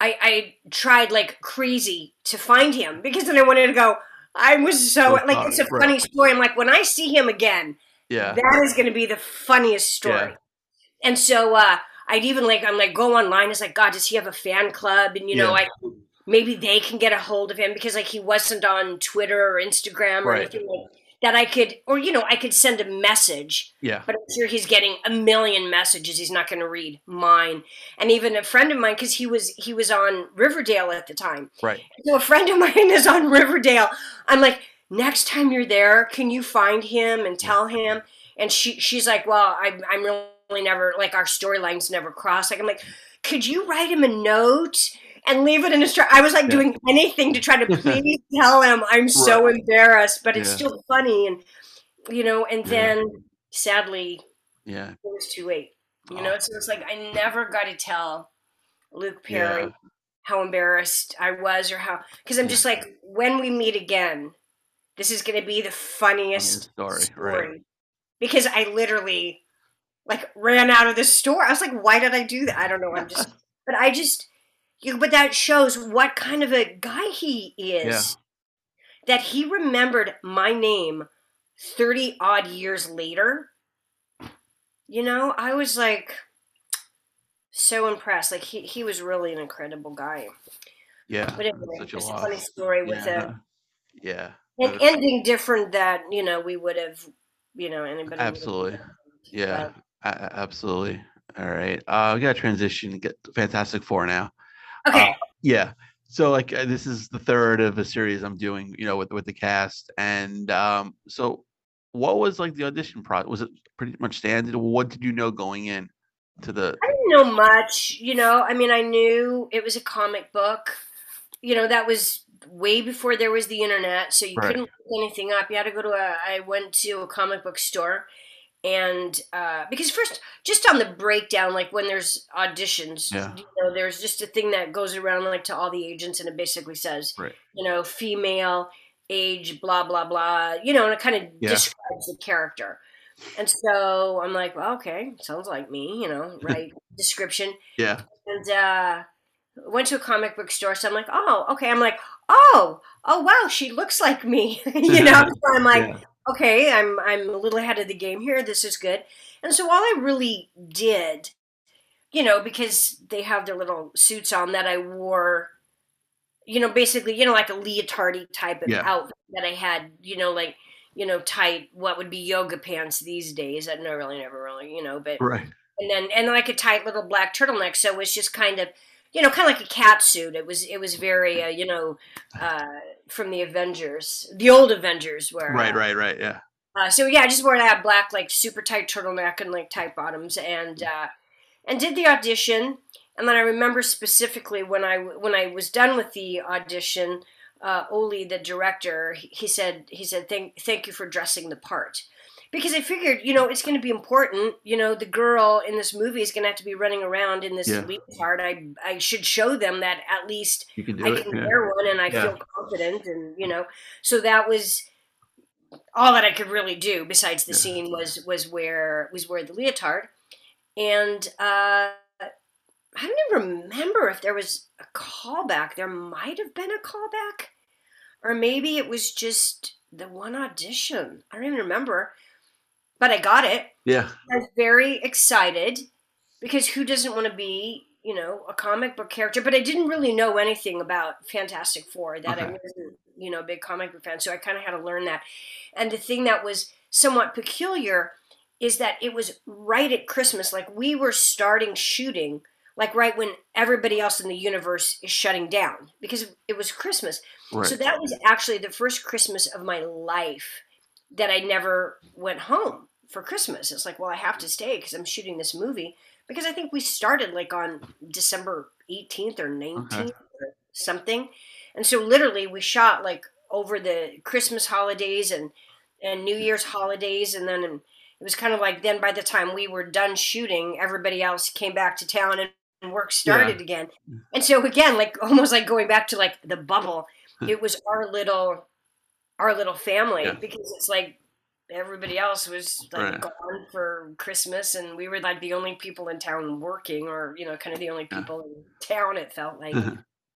I, I tried like crazy to find him because then I wanted to go. I was so So like it's a funny, right. funny story. I'm like when I see him again, Yeah. that is going to be the funniest story. Yeah. And so uh, I'd even like I'm like go online. It's like God, does he have a fan club? And you know, Yeah. I maybe they can get a hold of him because like he wasn't on Twitter or Instagram or Right. anything like that. I could or you know I could send a message, Yeah. but I'm sure he's getting a million messages. He's not going to read mine. And even a friend of mine because he was he was on Riverdale at the time. Right. So a friend of <laughs> mine is on Riverdale. I'm like, next time you're there, can you find him and tell him? And she she's like, well, I'm I'm really never like our storylines never cross. Like I'm like, could you write him a note and leave it in a str-? I was like Yeah. doing anything to try to <laughs> please tell him I'm so embarrassed, but it's Yeah. still funny and you know. And Yeah. then sadly, Yeah. it was too late. You Oh. know, so it's like I never got to tell Luke Perry how embarrassed I was or how because I'm just like when we meet again, this is going to be the funniest Funniest story, right. Because I literally like ran out of the store. I was like, why did I do that? I don't know. I'm just, <laughs> but I just, you. But that shows what kind of a guy he is. Yeah. That he remembered my name thirty odd years later. You know, I was like so impressed. Like he, he was really an incredible guy. Yeah. But anyway, Such a just a funny story with Yeah. Yeah. a, an ending different that you know we would have, you know, anybody. Absolutely. Yeah. Absolutely. All right. Uh, we got to transition get Fantastic Four now. But- okay. Yeah. So like uh, this is the third of a series I'm doing, you know, with with the cast, and um, so what was like the audition process? Was it pretty much standard? What did you know going in to the? I didn't know much, you know. I mean, I knew it was a comic book. You know, that was way before there was the internet, so you Right. couldn't look anything up. You had to go to a. I went to a comic book store, and uh, because first, just on the breakdown, like when there's auditions, Yeah. you know, there's just a thing that goes around like to all the agents, and it basically says, Right. you know, female, age, blah blah blah. You know, and it kind of Yeah. describes the character. And so I'm like, well, okay, sounds like me, you know, <laughs> right description. Yeah. And uh, went to a comic book store, so I'm like, oh, okay. I'm like, oh, oh, wow, she looks like me, <laughs> you know. <laughs> So I'm like, Yeah. Okay, I'm I'm a little ahead of the game here. This is good. And so all I really did, you know, because they have their little suits on that I wore, you know, basically, you know, like a leotardy type of Yeah. outfit that I had, you know, like you know, tight what would be yoga pants these days. That no, really, never really, you know, but Right. and then and like a tight little black turtleneck. So it was just kind of, you know, kind of like a cat suit. It was it was very, uh, you know, uh, from the Avengers, the old Avengers, where Right. uh, Right. Right. Yeah. uh, so yeah, I just wore that black, like super tight turtleneck and like tight bottoms, and uh, and did the audition. And then I remember specifically when I when I was done with the audition, uh, Oley, the director, he he said he said thank thank you for dressing the part. Because I figured, you know, it's going to be important. You know, the girl in this movie is going to have to be running around in this Yeah. leotard. I I should show them that at least You can I it. can Yeah. wear one and I Yeah. feel confident and you know so that was all that I could really do besides the scene was was where was where the leotard and uh I don't even remember if there was a callback there might have been a callback or maybe it was just the one audition I don't even remember but I got it Yeah. I was very excited because who doesn't want to be, you know, a comic book character? But I didn't really know anything about Fantastic Four. That I Okay. wasn't, you know, a big comic book fan, so I kind of had to learn that. And the thing that was somewhat peculiar is that it was right at Christmas. Like we were starting shooting, like right when everybody else in the universe is shutting down because it was Christmas. Right. So that was actually the first Christmas of my life that I never went home for Christmas. It's like, well, I have to stay because I'm shooting this movie because I think we started like on December 18th or uh-huh. 19th or something. And so literally we shot like over the Christmas holidays and and New Year's holidays and then it was kind of like then by the time we were done shooting, everybody else came back to town and, and work started yeah. again. Mm. And so again, like <laughs> almost like going back to like the bubble, it was our little our little family yeah. because it's like everybody else was like right. gone for Christmas and we were like the only people in town working or you know kind of the only people yeah. in town it felt like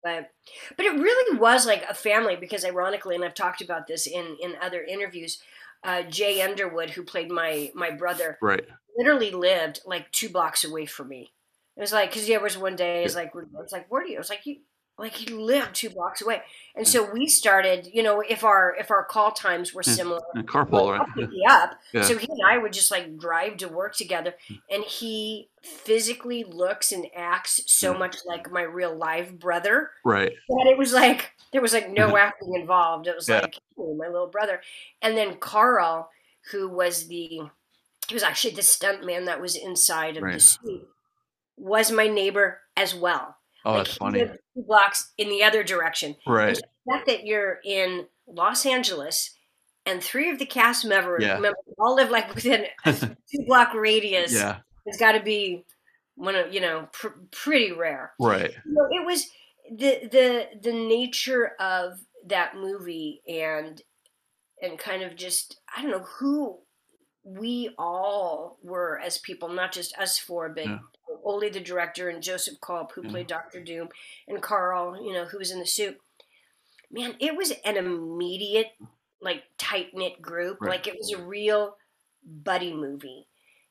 but but it really was like a family because ironically and I've talked about this in in other interviews uh, Jay Underwood, who played my my brother, right, literally lived like two blocks away from me. It was like because there was one day, it's like, it's like, where do you? It was like you, like he lived two blocks away, and so we started. You know, if our if our call times were similar, yeah, carpool, right? Pick me up. Yeah. So he and I would just like drive to work together, hmm. and he physically looks and acts so yeah. much like my real live brother, right? That it was like there was like no acting involved. It was like oh, my little brother, and then Carl, who was the he was actually the stunt man that was inside of right. the suit, was my neighbor as well. Oh, like that's funny. Two blocks in the other direction. Right. The fact that you're in Los Angeles and three of the cast members, yeah. members all live like within <laughs> a two block radius. Yeah. It's got to be one of you know pr- pretty rare. Right. You know, it was the the the nature of that movie and and kind of just I don't know who we all were as people, not just us four, but yeah. Oley, the director, and Joseph Culp, who played Doctor Doom, and Carl, you know, who was in the suit. Man, it was an immediate, like tight knit group. Right. Like it was a real buddy movie.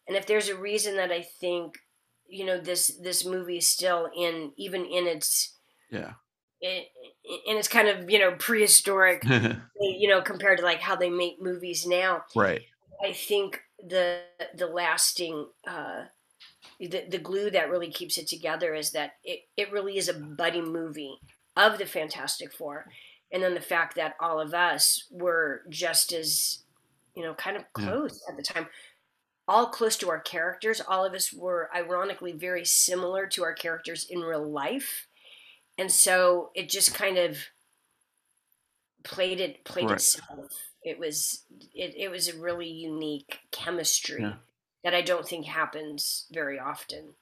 And if there's a reason that I think, you know, this this movie is still in even in its yeah in, in its kind of you know prehistoric, <laughs> you know, compared to like how they make movies now. Right. I think the the lasting uh, the, the glue that really keeps it together is that it, it really is a buddy movie of the Fantastic Four. And then the fact that all of us were just as, you know, kind of close yeah. at the time, all close to our characters. All of us were ironically very similar to our characters in real life. And so it just kind of played it played right. itself. It was it, it was a really unique chemistry yeah that I don't think happens very often.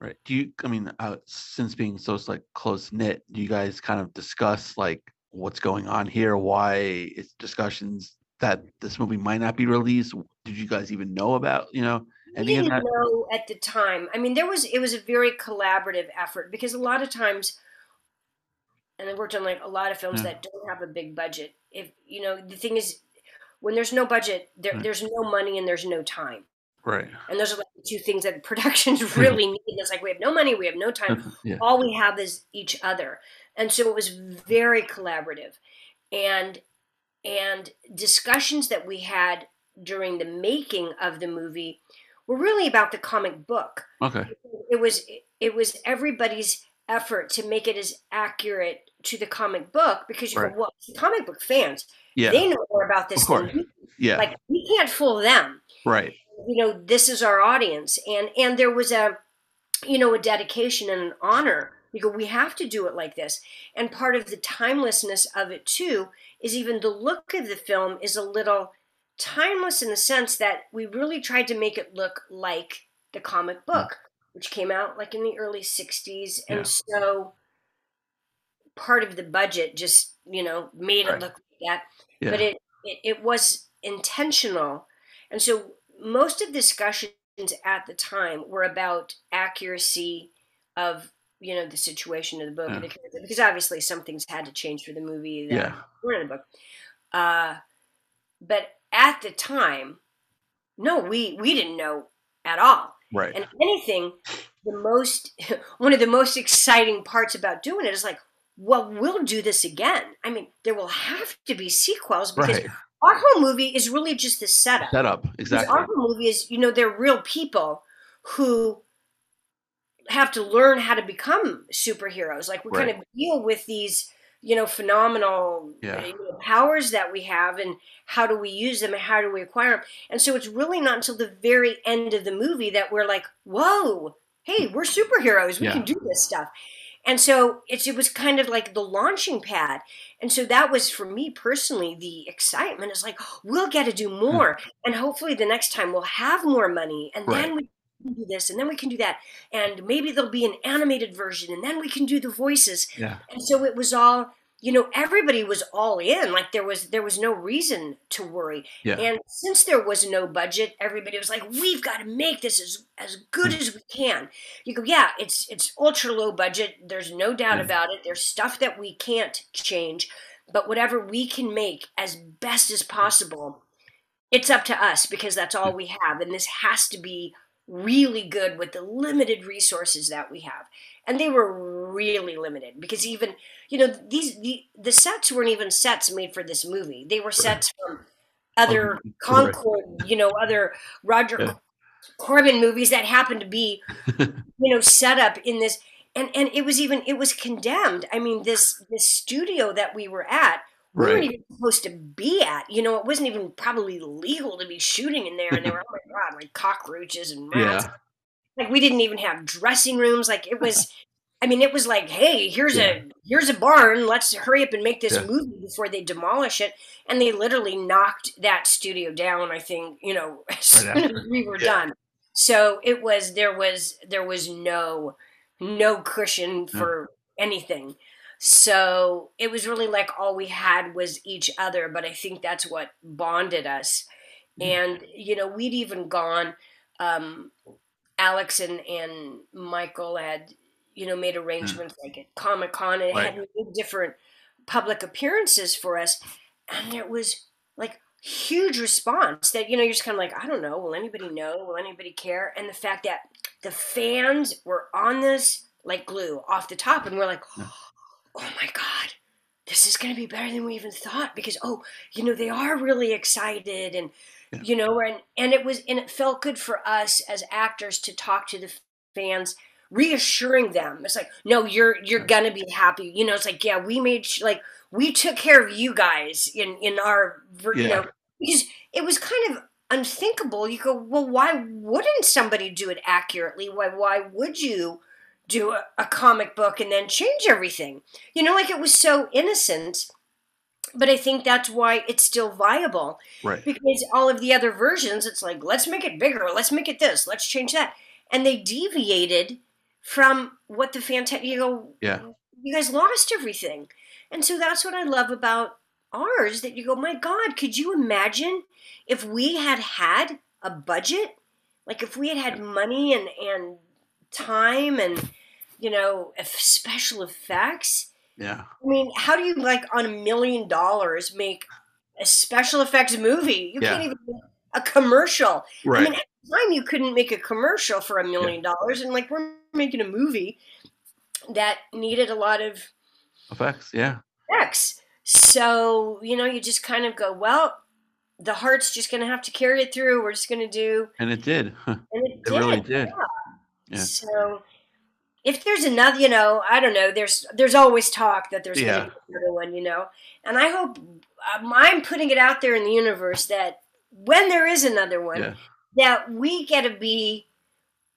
Right. Do you? I mean, uh, since being so like close knit, do you guys kind of discuss like what's going on here? Why it's discussions that this movie might not be released? Did you guys even know about? You know, any we didn't know at the time. I mean, there was it was a very collaborative effort because a lot of times, and I worked on like a lot of films yeah. that don't have a big budget. If you know, the thing is, when there's no budget, there, right. there's no money and there's no time. Right. And those are like the two things that <laughs> productions really need. It's like we have no money, we have no time. yeah. All we have is each other. And so it was very collaborative. And and discussions that we had during the making of the movie were really about the comic book. Okay. It was it was everybody's effort to make it as accurate to the comic book because you right. go, well, comic book fans, yeah. they know more about this. Of course. Yeah. Like we can't fool them. Right you know this is our audience and and there was a you know a dedication and an honor you go we have to do it like this and part of the timelessness of it too is even the look of the film is a little timeless in the sense that we really tried to make it look like the comic book which came out like in the early 60s and yeah. so part of the budget just you know made right. it look like that yeah. but it, it it was intentional and so most of the discussions at the time were about accuracy of you know the situation of the book yeah. because obviously some things had to change for the movie that yeah. were in the book uh, but at the time no we we didn't know at all right and anything the most <laughs> one of the most exciting parts about doing it is like well we'll do this again i mean there will have to be sequels because right our whole movie is really just the setup. Setup, exactly. Our whole movie is, you know, they're real people who have to learn how to become superheroes. Like we right. kind of deal with these, you know, phenomenal yeah. you know, powers that we have, and how do we use them, and how do we acquire them. And so it's really not until the very end of the movie that we're like, "Whoa, hey, we're superheroes. We yeah. can do this stuff." And so it's, it was kind of like the launching pad. And so that was for me personally, the excitement is like, we'll get to do Hmm. more. And hopefully the next time we'll have more money. And Right. then we do this and then we can do that. And maybe there'll be an animated version and then we can do the voices. Yeah. And so it was all, you know, everybody was all in. Like there was there was no reason to worry. Yeah. And since there was no budget, everybody was like, "We've got to make this as as good Hmm. as we can." You go, "Yeah, it's it's ultra low budget. There's no doubt about it. There's stuff that we can't change, but whatever we can make as best as possible, it's up to us because that's all we have, and this has to be really good with the limited resources that we have." And they were really limited because even you know these the, the sets weren't even sets made for this movie. They were sets from other. Concorde, you know, other Roger Yeah. Corman movies that happened to be, <laughs> you know, set up in this. And and it was even it was condemned. I mean, this this studio that we were at, we weren't even supposed to be at. You know, it wasn't even probably legal to be shooting in there. And there were oh my god, like cockroaches and rats. Yeah. Like we didn't even have dressing rooms. Like it was. <laughs> I mean, it was like, hey, here's Yeah. a here's a barn. Let's hurry up and make this Yeah. movie before they demolish it. And they literally knocked that studio down. I think you know <laughs> as soon as we were done. So it was there was there was no no cushion for anything. So it was really like all we had was each other. But I think that's what bonded us. Mm. And you know, we'd even gone. Um, Alex and, and Michael had, you know, made arrangements like at Comic Con and Mm. Right. had made different public appearances for us. And it was like huge response that, you know, you're just kind of like, I don't know, will anybody know? Will anybody care? And the fact that the fans were on this like glue off the top. And we're like, Yeah. Oh my God, this is going to be better than we even thought because, oh, you know, they are really excited and, Yeah. you know, and, and it was, and it felt good for us as actors to talk to the fans reassuring them it's like no you're you're gonna be happy you know it's like yeah we made sh- like we took care of you guys in in our ver- you Yeah. know because it was kind of unthinkable you go well why wouldn't somebody do it accurately why why would you do a, a comic book and then change everything. You know like it was so innocent but i think that's why it's still viable. Right. because all of the other versions it's like let's make it bigger let's make it this let's change that. And they deviated from what the fantastic you go Yeah. you guys lost everything. And so that's what i love about ours that you go my god could you imagine if we had had a budget? Like if we had had money and and time and you know special effects Yeah. I mean, how do you like on a million dollars make a special effects movie? You Yeah. can't even make a commercial. Right. I mean, at the time you couldn't make a commercial for a million dollars, and like we're making a movie that needed a lot of Effects. Yeah. X. So you know, you just kind of go, well, the heart's just going to have to carry it through. We're just going to do, And it did. <laughs> and it, It did. really did. Yeah. So if there's another, you know, I don't know. There's there's always talk that there's Yeah. going to be another one, you know, and I hope um, I'm putting it out there in the universe that when there is another one, Yeah. that we get to be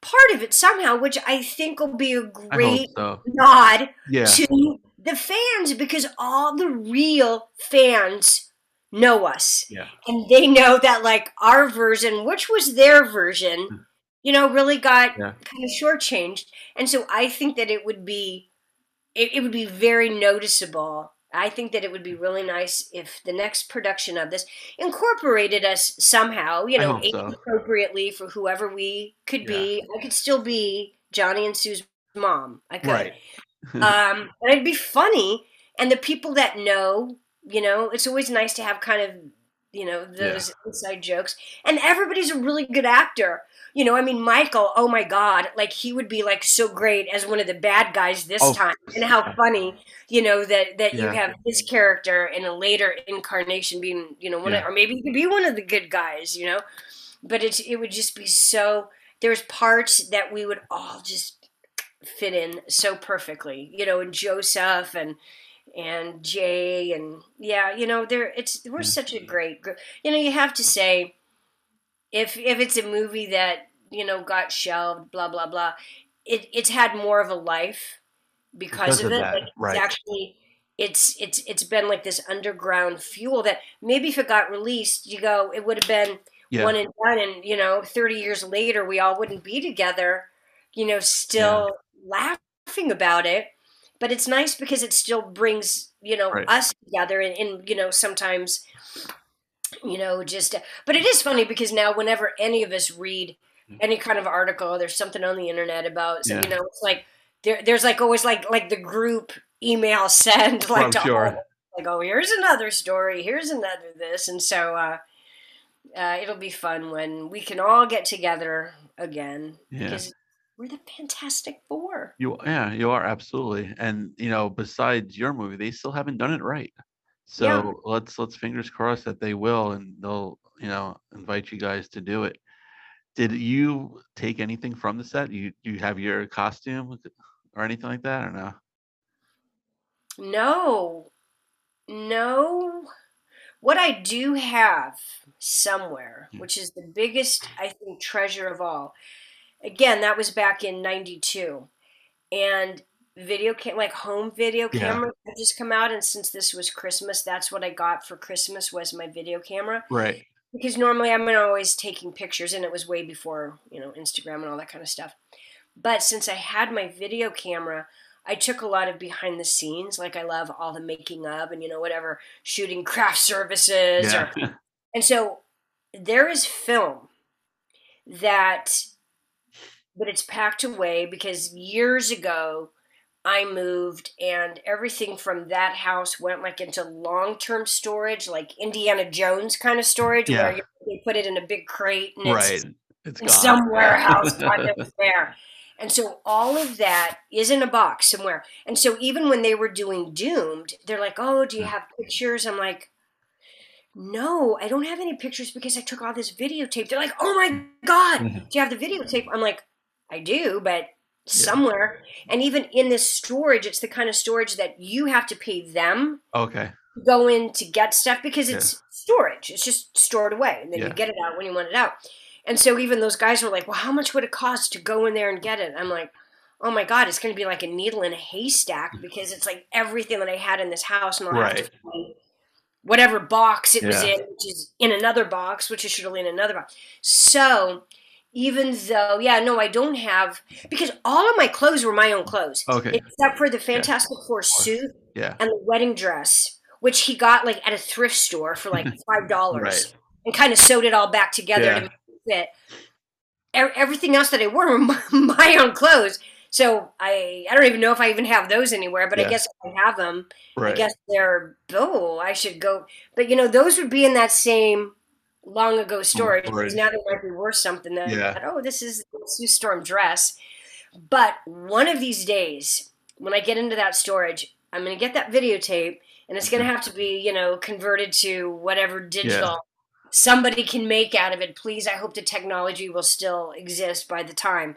part of it somehow, which I think will be a great so. nod Yeah. to the fans because all the real fans know us Yeah. and they know that like our version which was their version you know really got Yeah. kind of shortchanged and so i think that it would be it, it would be very noticeable i think that it would be really nice if the next production of this incorporated us somehow you know so. appropriately for whoever we could be i could still be johnny and sue's mom i could Right. <laughs> um, and it'd be funny. And the people that know, you know, it's always nice to have kind of, you know, those inside jokes. And everybody's a really good actor. You know, I mean, Michael, oh my God, like he would be like so great as one of the bad guys this Oh. time. And how funny, you know, that, that you have his character in a later incarnation being, you know, one of, or maybe he could be one of the good guys, you know? But it's, it would just be so, there's parts that we would all just fit in so perfectly, you know, and Joseph and and Jay and yeah, you know, there it's we're Yeah. such a great group. You know, you have to say if if it's a movie that you know got shelved, blah blah blah, it it's had more of a life because, Because of of it. that, Like, right. It's actually it's it's it's been like this underground fuel that maybe if it got released, you go, it would have been Yeah. one and done, and you know, thirty years later, we all wouldn't be together, you know, still laughing about it. But it's nice because it still brings you know Right. us together, and, and you know sometimes you know just but it is funny because now whenever any of us read any kind of article there's something on the internet about so Yeah. you know it's like there, there's like always like like the group email <laughs> send like I'm to sure. all- like oh here's another story here's another this and so uh uh, it'll be fun when we can all get together again Yeah. because we're the Fantastic Four. You yeah, you are absolutely. And you know, besides your movie, they still haven't done it right. So Yeah. let's let's fingers crossed that they will and they'll, you know, invite you guys to do it. Did you take anything from the set? You do you have your costume or anything like that or no? No, no. What I do have somewhere, which is the biggest, I think, treasure of all. Again, that was back in '92, and video cam like home video Yeah. camera had just come out, and since this was Christmas, that's what I got for Christmas was my video camera. Right. because normally I'm always taking pictures, and it was way before you know Instagram and all that kind of stuff. But since I had my video camera, I took a lot of behind the scenes. Like I love all the making of and you know whatever shooting craft services, Yeah. or, <laughs> and so there is film that, but it's packed away because years ago. I moved and everything from that house went like into long-term storage, like Indiana Jones kind of storage, Yeah. where you, they put it in a big crate and it's right. It's in gone. some <laughs> warehouse God knows where. And so all of that is in a box somewhere. And so even when they were doing Doomed, they're like, "Oh, do you have pictures?" I'm like, "No, I don't have any pictures because I took all this videotape." They're like, "Oh my god, Mhm. do you have the videotape?" I'm like, "I do, but somewhere." And even in this storage, it's the kind of storage that you have to pay them Okay. to go in to get stuff because it's storage. It's just stored away, and then Yeah. you get it out when you want it out. And so even those guys were like, "Well, how much would it cost to go in there and get it?" I'm like, "Oh my god, it's going to be like a needle in a haystack mm. because it's like everything that I had in this house, and I'll have to Right. whatever box it was in, which is in another box, which is really in another box." So even though, yeah, no, I don't have because all of my clothes were my own clothes, Okay. except for the Fantastic Four suit Yeah. and the wedding dress, which he got like at a thrift store for like <laughs> five dollars, Right. and kind of sewed it all back together Yeah. to make it fit. Everything else that I wore were my, <laughs> my own clothes, so I I don't even know if I even have those anywhere. But Yeah. I guess if I have them, Right. I guess they're oh I should go. But you know those would be in that same long ago oh, storage because storage. now they might be worth something. That Yeah. oh this is Sue Storm dress. But one of these days, when I get into that storage, I'm going to get that videotape, and it's going to mm-hmm. have to be, you know, converted to whatever digital somebody can make out of it. Please, I hope the technology will still exist by the time.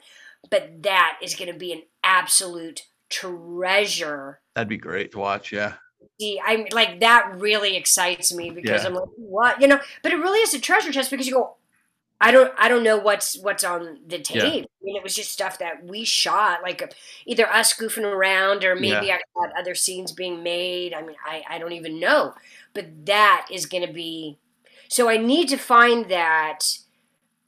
But that is going to be an absolute treasure. That'd be great to watch. Yeah. See, I'm like that really excites me because Yeah. I'm like, what, you know? But it really is a treasure chest because you go, I don't, I don't know what's what's on the Yeah. tape. I mean, it was just stuff that we shot, like either us goofing around or maybe Yeah. I got other scenes being made. I mean, I, I don't even know. But that is going to be. So I need to find that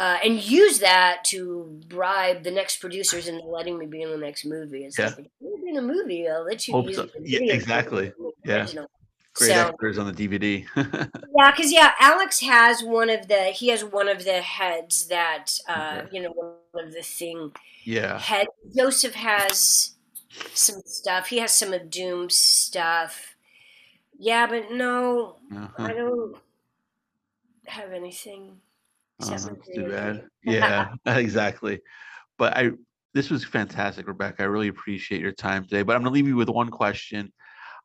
uh, and use that to bribe the next producers into letting me be in the next movie. It's Yeah. like, you're in a movie, I'll let you Hope use so. the Yeah, exactly. Yeah. Great So- extras on the DVD. <laughs> Yeah, because yeah, Alex has one of the he has one of the heads that uh, Okay. you know one of the thing yeah. head. Joseph has some stuff. He has some of Doom's stuff. Yeah, but no, Uh-huh. I don't have anything. Oh, that's too bad. <laughs> Yeah, <laughs> exactly. But I this was fantastic, Rebecca. I really appreciate your time today. But I'm gonna leave you with one question.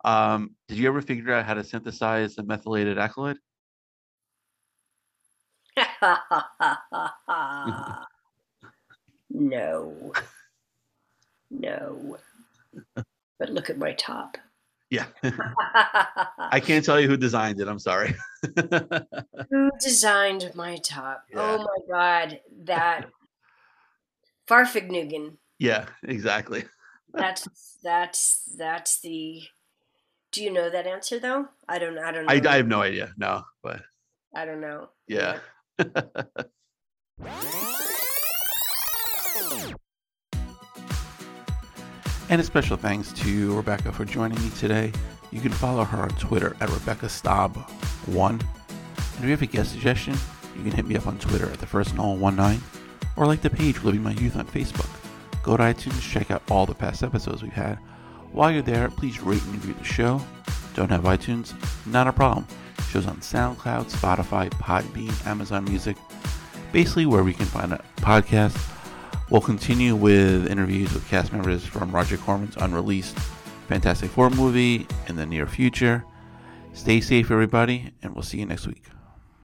Um, did you ever figure out how to synthesize a methylated alkaloid? <laughs> no. No. But look at my top. Yeah. <laughs> <laughs> I can't tell you who designed it. I'm sorry. <laughs> Who designed my top? Yeah. Oh my god, that Farfignugan. yeah, exactly. that's that's that's the. Do you know that answer though? I don't. I don't know. I, I have no idea. No, but I don't know. yeah. And a special thanks to Rebecca for joining me today. You can follow her on Twitter at Rebecca Staab1. And if you have a guest suggestion, you can hit me up on Twitter at the first Nolan19 or like the page Living My Youth on Facebook. Go to iTunes, check out all the past episodes we've had. While you're there, please rate and review the show. Don't have iTunes? Not a problem. Shows on SoundCloud, Spotify, Podbean, Amazon Music, basically where we can find a podcast. We'll continue with interviews with cast members from Roger Corman's unreleased Fantastic Four movie in the near future. Stay safe, everybody, and we'll see you next week.